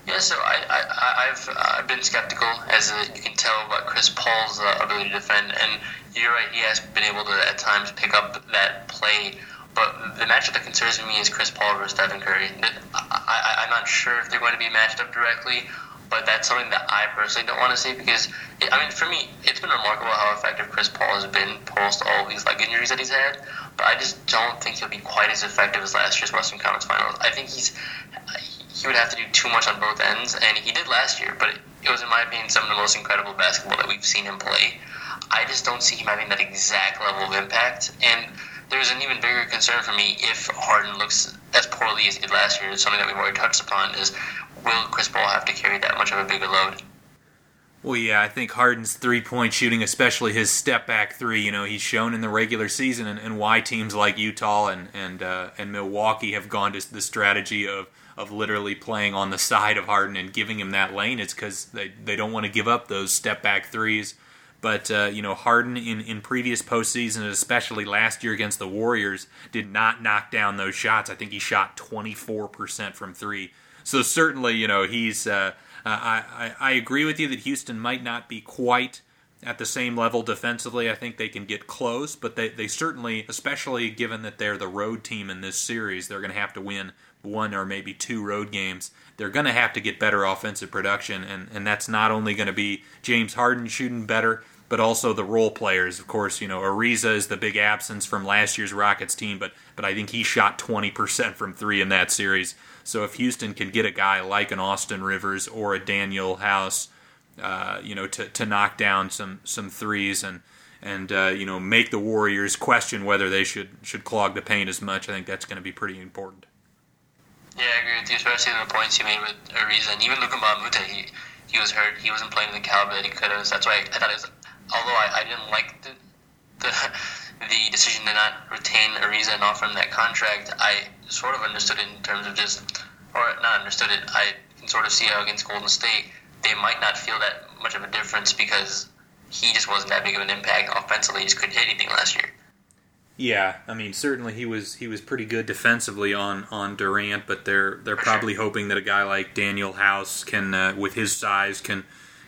Yeah, so I, I, I've I've been skeptical, as you can tell, about Chris Paul's uh, ability to defend, and you're right, he has been able to at times pick up that play. But the matchup that concerns me is Chris Paul versus Stephen Curry. I, am not sure if they're going to be matched up directly, but that's something that I personally don't want to see because, I mean, for me, it's been remarkable how effective Chris Paul has been post all these leg injuries that he's had. But I just don't think he'll be quite as effective as last year's Western Conference Finals. I think he's he would have to do too much on both ends, and he did last year. But it, was, in my opinion, some of the most incredible basketball that we've seen him play. I just don't see him having that exact level of impact. And there's an even bigger concern for me if Harden looks as poorly as he did last year. Something that we've already touched upon is will Chris Paul have to carry that much of a bigger load? Well, yeah, I think Harden's three point shooting, especially his step back three, you know, he's shown in the regular season and, and why teams like Utah and and uh, and Milwaukee have gone to the strategy of of literally playing on the side of Harden and giving him that lane. It's because they they don't want to give up those step back threes. But uh, you know, Harden in in previous postseason, especially last year against the Warriors, did not knock down those shots. I think he shot 24 percent from three. So certainly, you know, he's. Uh, Uh, I, I, I agree with you that Houston might not be quite at the same level defensively. I think they can get close, but they, they certainly, especially given that they're the road team in this series, they're going to have to win one or maybe two road games. They're going to have to get better offensive production, and, and that's not only going to be James Harden shooting better, but also the role players. Of course, you know, Ariza is the big absence from last year's Rockets team, but, but I think he shot 20% from three in that series. So if Houston can get a guy like an Austin Rivers or a Danuel House, uh, you know, to, to knock down some some threes and and uh, you know make the Warriors question whether they should should clog the paint as much, I think that's going to be pretty important. Yeah, I agree with you, especially the points you made with Ariza and even Luka Moute. He he was hurt. He wasn't playing the caliber that he could have. That's why I, I thought it was. Although I, I didn't like the, the the decision to not retain Ariza and offer him that contract, I sort of understood it in terms of just, or not understood it. I can sort of see how against Golden State they might not feel that much of a difference because he just wasn't that big of an impact offensively. He just couldn't hit anything last year. Yeah, I mean certainly he was he was pretty good defensively on, on Durant, but they're they're probably hoping that a guy like Danuel House can uh, with his size can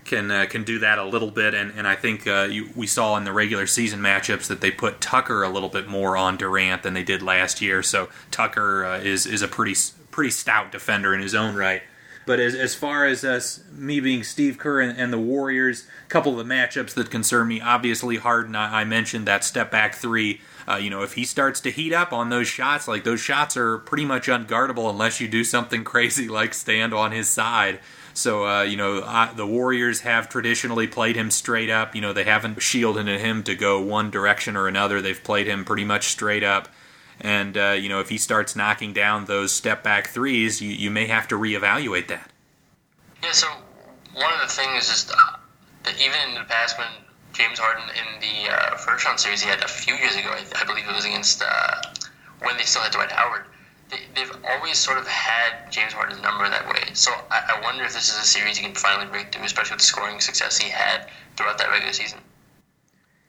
can uh, can do that a little bit, and and I think uh, you, we saw in the regular season matchups that they put Tucker a little bit more on Durant than they did last year. So Tucker uh, is is a pretty pretty stout defender in his own right. But as, as far as us, me being Steve Kerr and, and, the Warriors, a couple of the matchups that concern me, obviously Harden, I, I mentioned that step back three. Uh, you know, if he starts to heat up on those shots, like those shots are pretty much unguardable unless you do something *laughs* crazy like stand on his side. So, uh, you know, I, the Warriors have traditionally played him straight up. You know, they haven't shielded him to go one direction or another. They've played him pretty much straight up. And, uh, you know, if he starts knocking down those step back threes, you, you may have to reevaluate that. Yeah, so one of the things is uh, that even in the past when James Harden in the uh, first round series he had a few years ago, I, I believe it was against uh, when they still had Dwight Howard, they, have always sort of had James Harden's number that way. So I, I wonder if this is a series he can finally break through, especially with the scoring success he had throughout that regular season.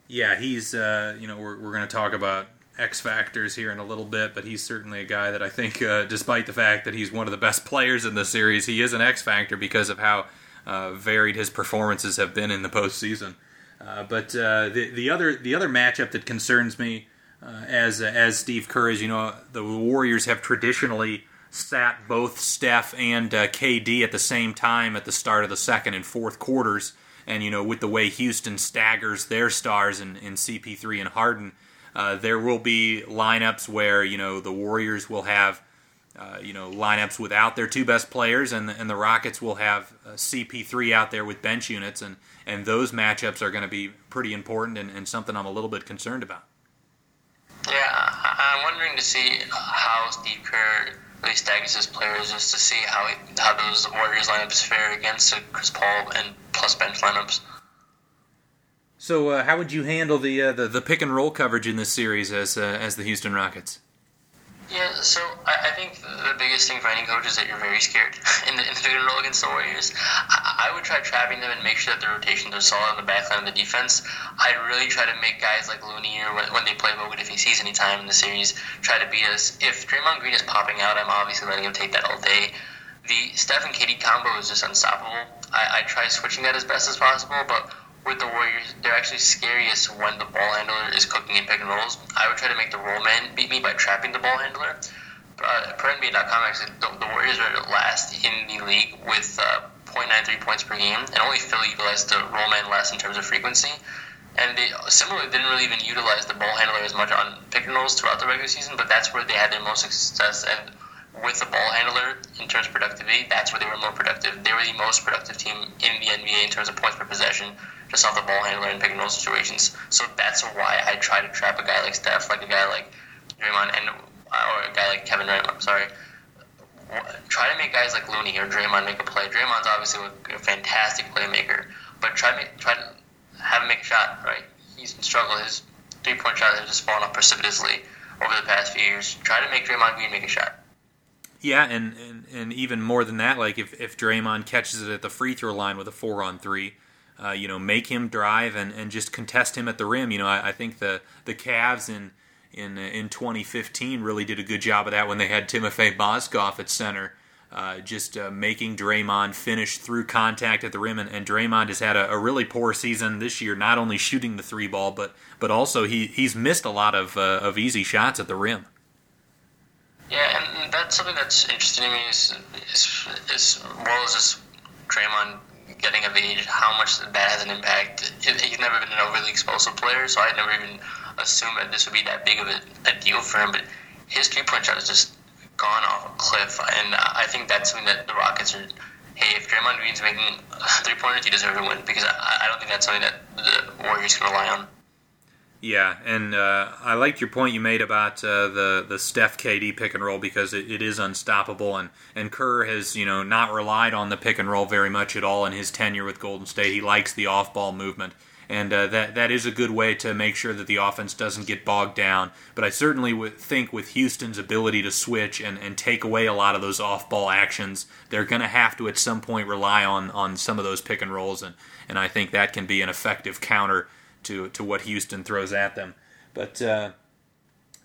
Yeah, he's, uh, you know, we're, we're going to talk about X factors here in a little bit, but he's certainly a guy that I think, uh, despite the fact that he's one of the best players in the series, he is an X factor because of how uh, varied his performances have been in the postseason. Uh, but uh, the the other the other matchup that concerns me, uh, as as Steve Kerr is, you know, the Warriors have traditionally sat both Steph and uh, KD at the same time at the start of the second and fourth quarters, and you know, with the way Houston staggers their stars in, in CP3 and Harden uh, there will be lineups where you know the Warriors will have uh, you know lineups without their two best players, and the, and the Rockets will have uh, CP3 out there with bench units, and and those matchups are going to be pretty important and, and something I'm a little bit concerned about. Yeah, I'm wondering to see how Steve Kerr really staggers his players, just to see how he, how those Warriors lineups fare against Chris Paul and plus bench lineups. So, uh, how would you handle the, uh, the, the pick and roll coverage in this series as uh, as the Houston Rockets? Yeah, so I, I, think the biggest thing for any coach is that you're very scared *laughs* in the, in the roll against the Warriors. I, I, would try trapping them and make sure that the rotations are solid on the back line of the defense. I'd really try to make guys like Looney or when, when they play Bogut, if he sees any time in the series, try to beat us. If Draymond Green is popping out, I'm obviously letting him take that all day. The Steph and KD combo is just unstoppable. I, I try switching that as best as possible, but with the Warriors, they're actually scariest when the ball handler is cooking in pick and rolls. I would try to make the roll man beat me by trapping the ball handler. Uh, per NBA.com, actually, the, the, Warriors are last in the league with uh, 0.93 points per game, and only Philly utilized the roll man less in terms of frequency. And they similarly didn't really even utilize the ball handler as much on pick and rolls throughout the regular season, but that's where they had their most success. And with the ball handler in terms of productivity, that's where they were more productive. They were the most productive team in the NBA in terms of points per possession, just off the ball handler in pick and roll situations. So that's why I try to trap a guy like Steph, like a guy like Draymond, and or a guy like Kevin Durant. I'm sorry. Try to make guys like Looney or Draymond make a play. Draymond's obviously a fantastic playmaker, but try to make, try to have him make a shot. Right? He's struggled. His three point shot has just fallen off precipitously over the past few years. Try to make Draymond Green make a shot. Yeah, and, and, and even more than that, like if, if Draymond catches it at the free throw line with a four on three, uh, you know, make him drive and, and just contest him at the rim. You know, I, I think the the Cavs in in in 2015 really did a good job of that when they had Timofey Mozgov at center, uh, just uh, making Draymond finish through contact at the rim. And, and Draymond has had a, a, really poor season this year, not only shooting the three ball, but but also he he's missed a lot of uh, of easy shots at the rim. Yeah, and that's something that's interesting to me is, is, as well as just Draymond getting of age, how much that has an impact. He's never been an overly explosive player, so I never even assumed that this would be that big of a, a deal for him. But his three point shot has just gone off a cliff, and I think that's something that the Rockets are. Hey, if Draymond Green's making three pointers, he deserves to win because I, I don't think that's something that the Warriors can rely on. Yeah, and uh, I liked your point you made about uh, the the Steph KD pick and roll because it, it is unstoppable, and and Kerr has you know not relied on the pick and roll very much at all in his tenure with Golden State. He likes the off ball movement, and uh, that that is a good way to make sure that the offense doesn't get bogged down. But I certainly would think with Houston's ability to switch and, and take away a lot of those off ball actions, they're going to have to at some point rely on on some of those pick and rolls, and and I think that can be an effective counter to to what Houston throws at them. But uh,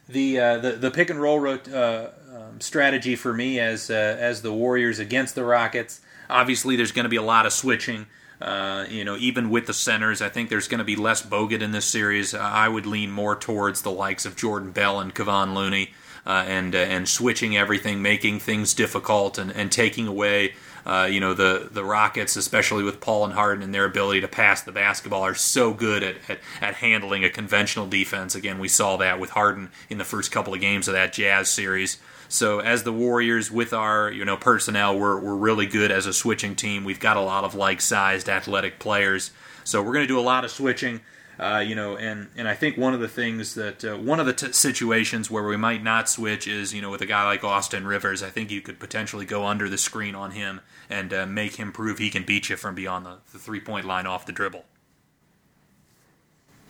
the, uh, the the pick and roll uh, um, strategy for me as uh, as the Warriors against the Rockets. Obviously, there's going to be a lot of switching. Uh, you know, even with the centers, I think there's going to be less Bogut in this series. I would lean more towards the likes of Jordan Bell and Kevon Looney, uh, and and switching everything, making things difficult, and, and taking away uh, you know the the Rockets, especially with Paul and Harden and their ability to pass the basketball, are so good at, at, at handling a conventional defense. Again, we saw that with Harden in the first couple of games of that Jazz series. So as the Warriors, with our you know personnel, we're we're really good as a switching team. We've got a lot of like-sized, athletic players. So we're going to do a lot of switching. Uh, you know, and, and I think one of the things that uh, one of the t- situations where we might not switch is you know with a guy like Austin Rivers, I think you could potentially go under the screen on him and uh, make him prove he can beat you from beyond the, the three point line off the dribble.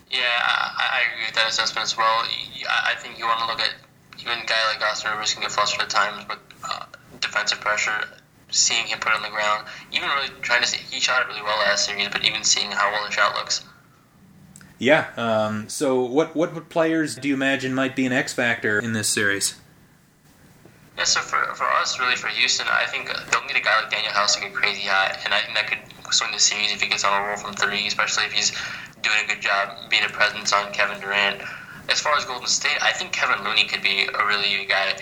Yeah, I, I, agree with that assessment as well. I think you want to look at even a guy like Austin Rivers can get flustered at times with uh, defensive pressure. Seeing him put on the ground, even really trying to see, he shot it really well last series, but even seeing how well the shot looks yeah. Um, so, what, what players do you imagine might be an X factor in this series? Yeah, so for, for us, really, for Houston, I think they'll need a guy like Danuel House to get crazy hot, and I think that could swing the series if he gets on a roll from three, especially if he's doing a good job being a presence on Kevin Durant. As far as Golden State, I think Kevon Looney could be a really good guy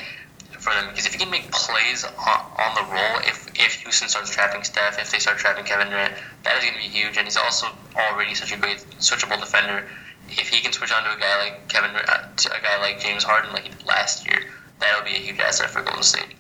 them because if he can make plays on, on the roll, if if Houston starts trapping Steph, if they start trapping Kevin Durant, that is going to be huge. And he's also already such a great switchable defender. If he can switch on to a guy like Kevin, uh, to a guy like James Harden, like he did last year, that'll be a huge asset for Golden State.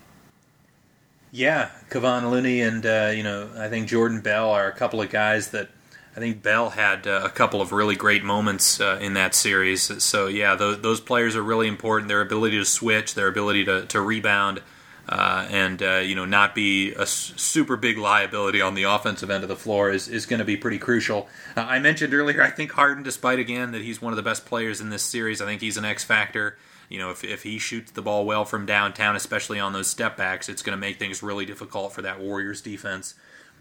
Yeah, Kevon Looney and uh, you know I think Jordan Bell are a couple of guys that I think Bell had uh, a couple of really great moments uh, in that series. So yeah, those, those, players are really important. Their ability to switch, their ability to, to rebound, uh, and uh, you know not be a super big liability on the offensive end of the floor is, is going to be pretty crucial. Uh, I mentioned earlier, I think Harden, despite again that he's one of the best players in this series, I think he's an X factor. You know, if, if he shoots the ball well from downtown, especially on those step backs, it's going to make things really difficult for that Warriors defense.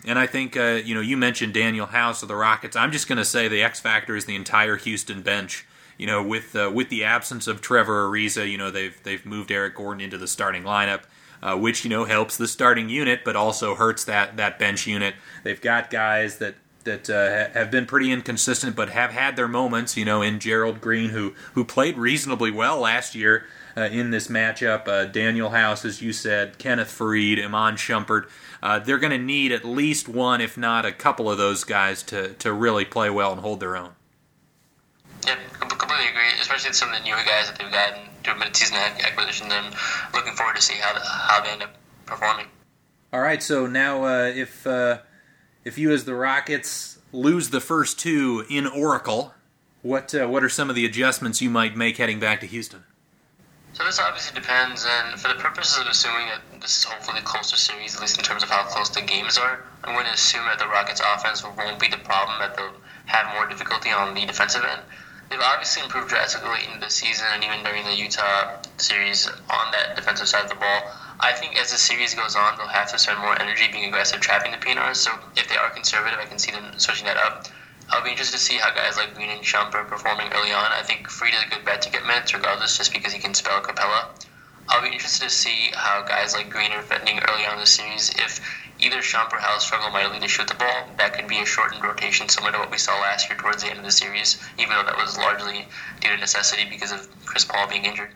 And I think uh, you know you mentioned Danuel House of the Rockets. I'm just going to say the X factor is the entire Houston bench. You know, with uh, with the absence of Trevor Ariza, you know they've they've moved Eric Gordon into the starting lineup, uh, which you know helps the starting unit, but also hurts that that bench unit. They've got guys that that uh, have been pretty inconsistent, but have had their moments. You know, in Gerald Green, who who played reasonably well last year uh, in this matchup. Uh, Danuel House, as you said, Kenneth Faried, Iman Shumpert uh, they're going to need at least one, if not a couple of those guys to, to really play well and hold their own. Yeah, I completely agree. Especially some of the newer guys that they've gotten through mid-season acquisitions. I'm looking forward to see how the, how they end up performing. All right, so now uh, if uh, if you as the Rockets lose the first two in Oracle, what uh, what are some of the adjustments you might make heading back to Houston? So this obviously depends, and for the purposes of assuming that this is hopefully a closer series, at least in terms of how close the games are, I'm going to assume that the Rockets' offense won't be the problem, that they'll have more difficulty on the defensive end. They've obviously improved drastically in the season and even during the Utah series on that defensive side of the ball. I think as the series goes on, they'll have to spend more energy being aggressive, trapping the PNRs. So if they are conservative, I can see them switching that up. I'll be interested to see how guys like Green and Shump are performing early on. I think Faried is a good bet to get minutes regardless, just because he can spell Capela. I'll be interested to see how guys like Green are fitting early on in the series. If either Shump or Hal struggle mightily to shoot the ball, that could be a shortened rotation similar to what we saw last year towards the end of the series, even though that was largely due to necessity because of Chris Paul being injured.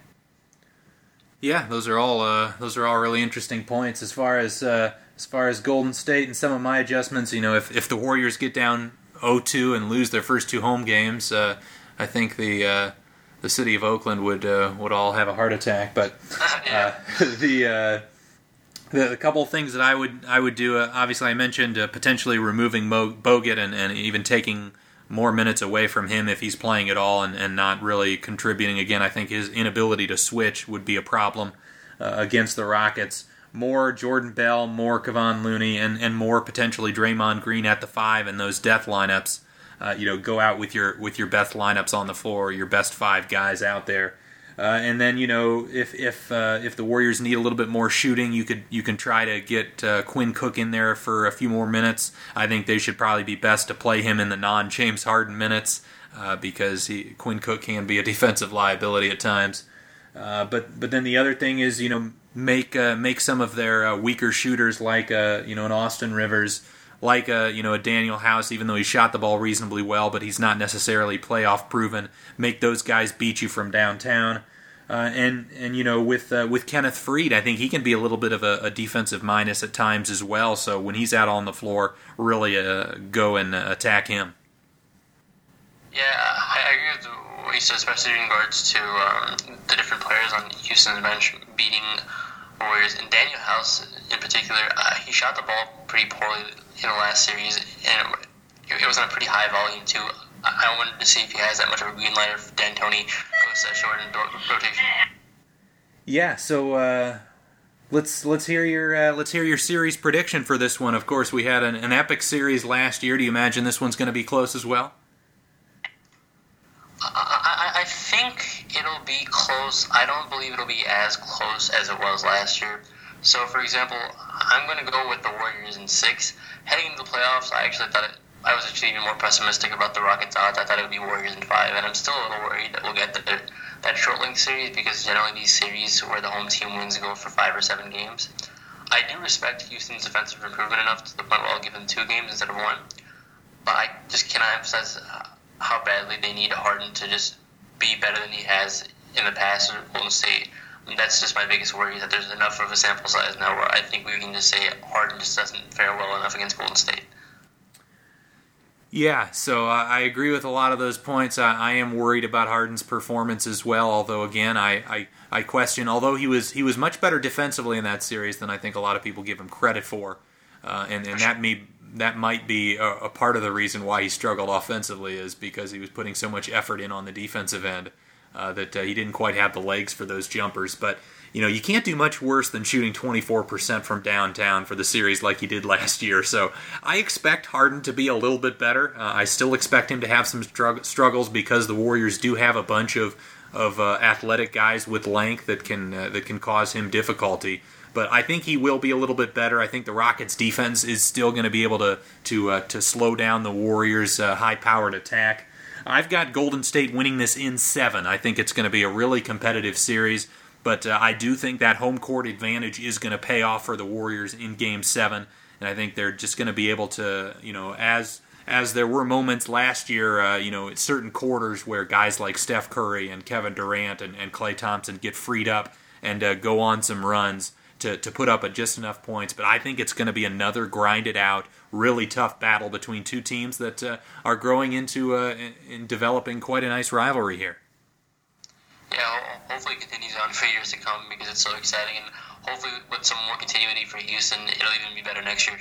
Yeah, those are all uh, those are all really interesting points as far as uh, as far as Golden State and some of my adjustments. You know, if if the Warriors get down 0-2 and lose their first two home games, uh, I think the uh, the city of Oakland would uh, would all have a heart attack. But *laughs* uh, the, uh, the the couple of things that I would I would do. Uh, obviously, I mentioned potentially removing Mo- Bogut and, and even taking more minutes away from him if he's playing at all and, and not really contributing. Again, I think his inability to switch would be a problem against the Rockets more Jordan Bell, more Kevon Looney, and, and more potentially Draymond Green at the five and those death lineups. Uh, you know, go out with your with your best lineups on the floor, your best five guys out there. Uh, and then you know if if uh, if the Warriors need a little bit more shooting, you could you can try to get uh, Quinn Cook in there for a few more minutes. I think they should probably be best to play him in the non James Harden minutes uh, because he, Quinn Cook can be a *laughs* defensive liability at times. Uh, but but then the other thing is you know make uh, make some of their uh, weaker shooters like uh, you know an Austin Rivers, like a uh, you know a Danuel House, even though he shot the ball reasonably well, but he's not necessarily playoff proven. Make those guys beat you from downtown. Uh, and and you know with uh, with Kenneth Faried, I think he can be a little bit of a, a, defensive minus at times as well. So when he's out on the floor, really go and attack him. Yeah, I agree with what you said, especially in regards to um, the different players on Houston's bench beating Warriors. And Danuel House, in particular, uh, he shot the ball pretty poorly in the last series, and it, was on a pretty high volume too. I wanted to see if he has that much of a green light if D'Antoni goes that short in rotation. Yeah, so uh, let's let's hear your uh, let's hear your series prediction for this one. Of course, we had an, an epic series last year. Do you imagine this one's going to be close as well? I, I think it'll be close. I don't believe it'll be as close as it was last year. So, for example, I'm going to go with the Warriors in six. Heading into the playoffs, I actually thought it, I was actually even more pessimistic about the Rockets' odds. I thought it would be Warriors in five, and I'm still a little worried that we'll get the, that short link series because generally these series where the home team wins go for five or seven games. I do respect Houston's defensive improvement enough to the point where I'll give them two games instead of one. But I just cannot emphasize uh, how badly they need Harden to just be better than he has in the past in Golden State. That's just my biggest worry that there's enough of a sample size now where I think we can just say Harden just doesn't fare well enough against Golden State. Yeah, so uh, I agree with a lot of those points. I, I, am worried about Harden's performance as well. Although again, I, I, I question. Although he was he was much better defensively in that series than I think a lot of people give him credit for, uh, and and that may that might be a, a, part of the reason why he struggled offensively is because he was putting so much effort in on the defensive end uh, that uh, he didn't quite have the legs for those jumpers. But you know, you can't do much worse than shooting 24% from downtown for the series like he did *laughs* last year. So I expect Harden to be a little bit better. Uh, I still expect him to have some strugg- struggles because the Warriors do have a bunch of of uh, athletic guys with length that can uh, that can cause him difficulty but I think he will be a little bit better. I think the Rockets' defense is still going to be able to to uh, to slow down the Warriors' uh, high-powered attack. I've got Golden State winning this in seven. I think it's going to be a really competitive series, but uh, I do think that home court advantage is going to pay off for the Warriors in Game Seven, and I think they're just going to be able to, you know, as as there were moments last year, uh, you know, certain quarters where guys like Steph Curry and Kevin Durant and, and Klay Thompson get freed up and uh, go on some runs to, to put up just enough points. But I think it's going to be another grinded out, really tough battle between two teams that uh, are growing into uh, in developing quite a nice rivalry here. Yeah, hopefully it continues on for years to come because it's so exciting, and hopefully with some more continuity for Houston, it'll even be better next year.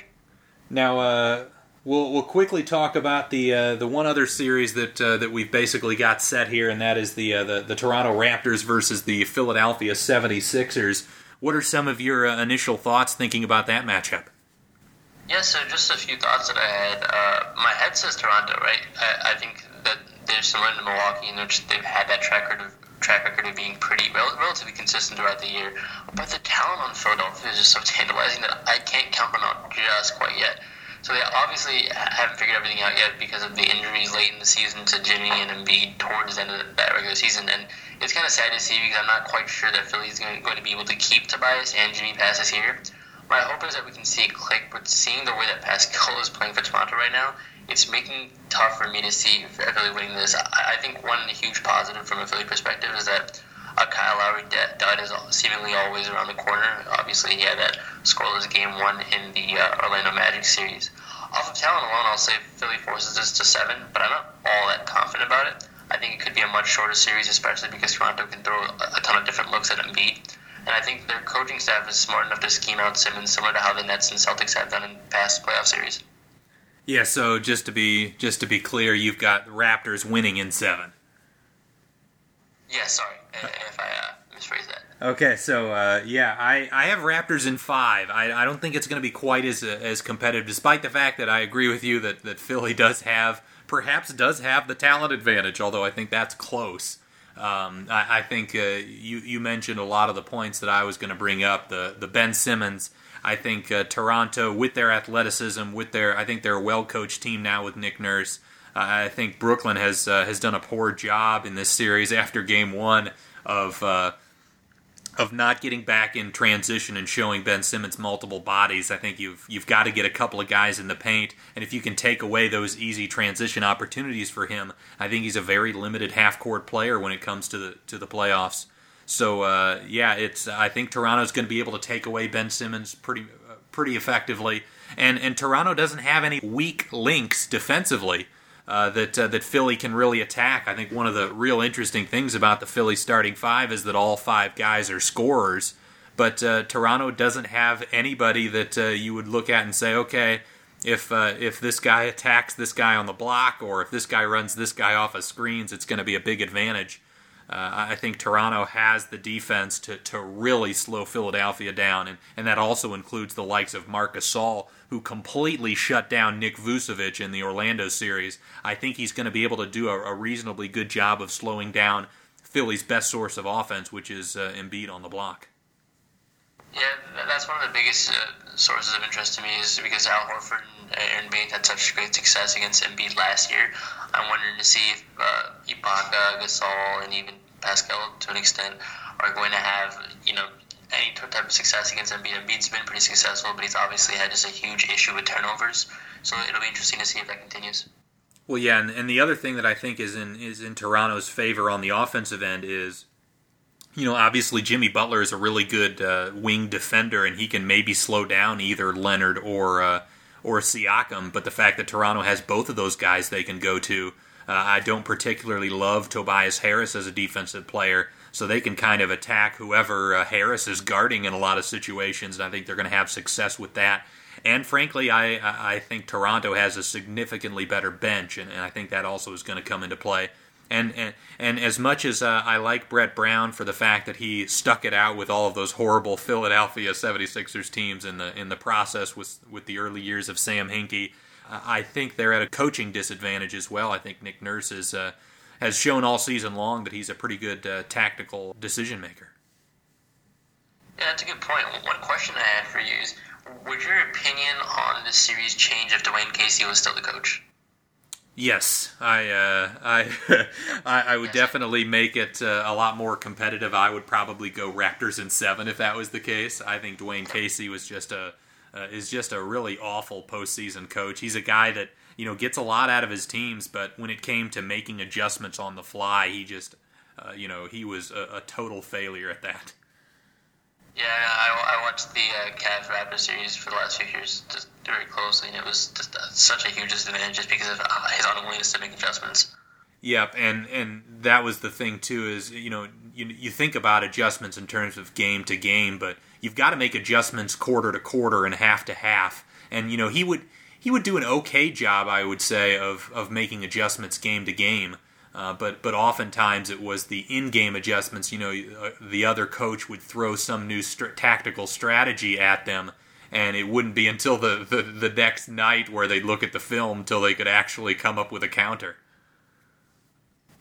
Now, uh, we'll we'll quickly talk about the uh, the one other series that uh, that we've basically got set here, and that is the uh, the, the Toronto Raptors versus the Philadelphia 76ers. What are some of your uh, initial thoughts thinking about that matchup? Yeah, so just a few thoughts that I had. Uh, my head says Toronto, right? I, I think that they're similar to Milwaukee in which they've had that track record of track record of being pretty rel- relatively consistent throughout the year. But the talent on Philadelphia is just so tantalizing that I can't count them out just quite yet. So they obviously haven't figured everything out yet because of the injuries late in the season to Jimmy and Embiid towards the end of that regular season. And it's kind of sad to see because I'm not quite sure that Philly's going to be able to keep Tobias and Jimmy past this year. My hope is that we can see it click, but seeing the way that Pascal *laughs* is playing for Toronto right now, it's making it tough for me to see Philly winning this. I, think one huge positive from a Philly perspective is that uh, Kyle Lowry dud is seemingly always around the corner. Obviously, he had that scoreless game one in the uh, Orlando Magic series. Off of talent alone, I'll say Philly forces this to seven, but I'm not all that confident about it. I think it could be a much shorter series, especially because Toronto can throw a ton of different looks at Embiid. And I think their coaching staff is smart enough to scheme out Simmons, similar to how the Nets and Celtics have done in past playoff series. Yeah, so just to be just to be clear, you've got Raptors winning in seven. Yeah, sorry if I uh, misphrased that. Okay, so uh, yeah, I, I have Raptors in five. I, I don't think it's going to be quite as uh, as competitive, despite the fact that I agree with you that, that Philly does have perhaps does have the talent advantage. Although I think that's close. Um, I, I, think uh, you you mentioned a lot of the points that I was going to bring up. The the Ben Simmons. I think uh, Toronto, with their athleticism, with their I think they're a well coached team now with Nick Nurse. I think Brooklyn has uh, has done a poor job in this series after Game One of uh, of not getting back in transition and showing Ben Simmons multiple bodies. I think you've you've got to get a couple of guys in the paint, and if you can take away those easy transition opportunities for him, I think he's a very limited half court player when it comes to the to the playoffs. So uh, yeah, it's I think Toronto's going to be able to take away Ben Simmons pretty uh, pretty effectively, and and Toronto doesn't have any weak links defensively uh, that uh, that Philly can really attack. I think one of the real interesting things about the Philly starting five is that all five guys are scorers, but uh, Toronto doesn't have anybody that uh, you would look at and say, okay, if uh, if this guy attacks this guy on the block or if this guy runs this guy off of screens, it's going to be a big advantage. Uh, I think Toronto has the defense to, to really slow Philadelphia down, and, and that also includes the likes of Marc Gasol, who completely shut down Nick Vucevic in the Orlando series. I think he's going to be able to do a, a, reasonably good job of slowing down Philly's best source of offense, which is uh, Embiid on the block. Yeah, that's one of the biggest uh, sources of interest to me is because Al Horford and Aron Baynes had such great success against Embiid last year. I'm wondering to see if uh, Ibaka, Gasol, and even Pascal to an extent are going to have you know any type of success against Embiid. Embiid's been pretty successful, but he's obviously had just a huge issue with turnovers. So it'll be interesting to see if that continues. Well, yeah, and, and the other thing that I think is in is in Toronto's favor on the offensive end is, you know, obviously Jimmy Butler is a really good uh, wing defender, and he can maybe slow down either Leonard or uh, or Siakam. But the fact that Toronto has both of those guys they can go to uh, I don't particularly love Tobias Harris as a defensive player, so they can kind of attack whoever uh, Harris is guarding in a lot of situations, and I think they're going to have success with that. And frankly, I I think Toronto has a significantly better bench, and, and I think that also is going to come into play. And and, and as much as uh, I like Brett Brown for the fact that he stuck it out with all of those horrible Philadelphia 76ers teams in the in the process with with the early years of Sam Hinkie, I think they're at a coaching disadvantage as well. I think Nick Nurse is, uh, has shown all season long that he's a pretty good uh, tactical decision maker. Yeah, that's a good point. One question I had for you is Would your opinion on this series change if Dwane Casey was still the coach? Yes, I uh, *laughs* I, I, I would definitely make it uh, a lot more competitive. I would probably go Raptors in seven if that was the case. I think Dwane Casey was just a uh, is just a really awful postseason coach. He's a guy that you know gets a lot out of his teams, but when it came to making adjustments on the fly, he just uh, you know he was a, a, total failure at that. Yeah, I, I watched the uh, Cavs Raptors series for the last few years just very closely, and it was just uh, such a huge disadvantage just because of uh, his unwillingness to make adjustments. Yep, and and that was the thing too. Is you know you you think about adjustments in terms of game to game, but you've got to make adjustments quarter to quarter and half to half. And you know he would he would do an okay job, I would say, of of making adjustments game to game. Uh, but but oftentimes it was the in-game adjustments. You know, uh, the other coach would throw some new st- tactical strategy at them, and it wouldn't be until the, the, the next night where they'd look at the film until they could actually come up with a counter.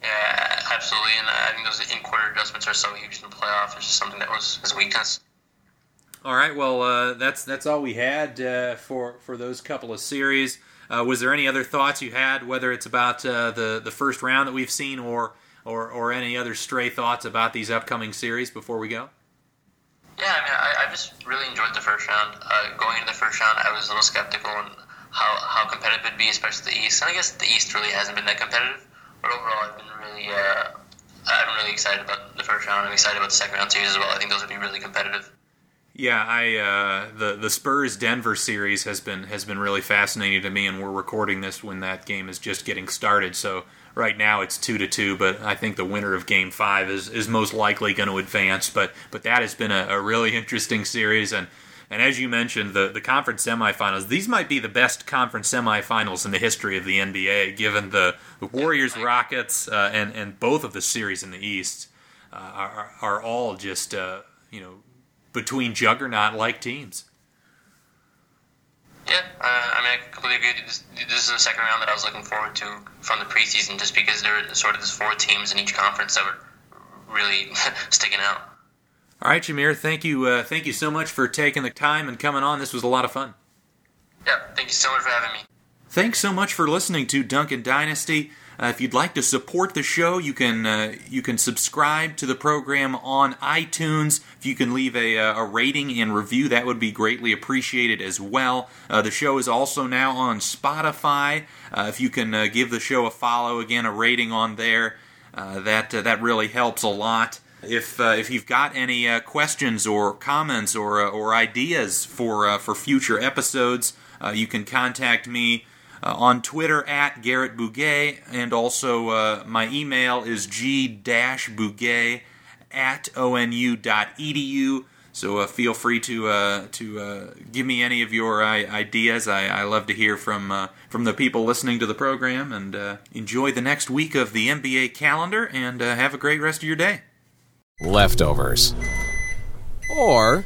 Yeah, absolutely, and I think those in-quarter adjustments are so huge in the playoffs. It's just something that was his weakness. All right, well, uh, that's that's all we had uh, for for those couple of series. Uh, was there any other thoughts you had, whether it's about uh, the the first round that we've seen, or or or any other stray thoughts about these upcoming series before we go? Yeah, I mean, I, I just really enjoyed the first round. Uh, going into the first round, I was a little skeptical on how, how competitive it'd be, especially the East. And I guess the East really hasn't been that competitive. But overall, I've been really, uh, I'm really excited about the first round. I'm excited about the second round series as well. I think those would be really competitive. Yeah, I uh, the the Spurs Denver series has been has been really fascinating to me, and we're recording this when that game is just getting started. So right now it's two to two, but I think the winner of Game Five is, is most likely going to advance. But but that has been a, a really *laughs* interesting series, and and as you mentioned, the the conference semifinals these might be the best conference semifinals in the history of the NBA, given the, the Warriors Rockets uh, and and both of the series in the East uh, are are all just uh, you know between juggernaut like teams. Yeah, uh, I mean, I completely agree. This, this, is the second round that I was looking forward to from the preseason, just because there were sort of these four teams in each conference that were really *laughs* sticking out. All right, Shameer, thank you, uh, thank you so much for taking the time and coming on. This was a lot of fun. Yeah, thank you so much for having me. Thanks so much for listening to Duncan Dynasty. Uh, if you'd like to support the show, you can uh, you can subscribe to the program on iTunes. If you can leave a, uh, a rating and review, that would be greatly appreciated as well. Uh, the show is also now on Spotify. Uh, if you can uh, give the show a follow, again a rating on there, that that really helps a lot. If if you've got any questions or comments or or ideas for for future episodes, you can contact me uh, on Twitter at Garrett Bouguet, and also uh, my email is g-bouguet at onu.edu. So uh, feel free to uh, to uh, give me any of your ideas. I, I, love to hear from uh, from the people listening to the program, and enjoy the next week of the NBA calendar. And have a great rest of your day. Leftovers, or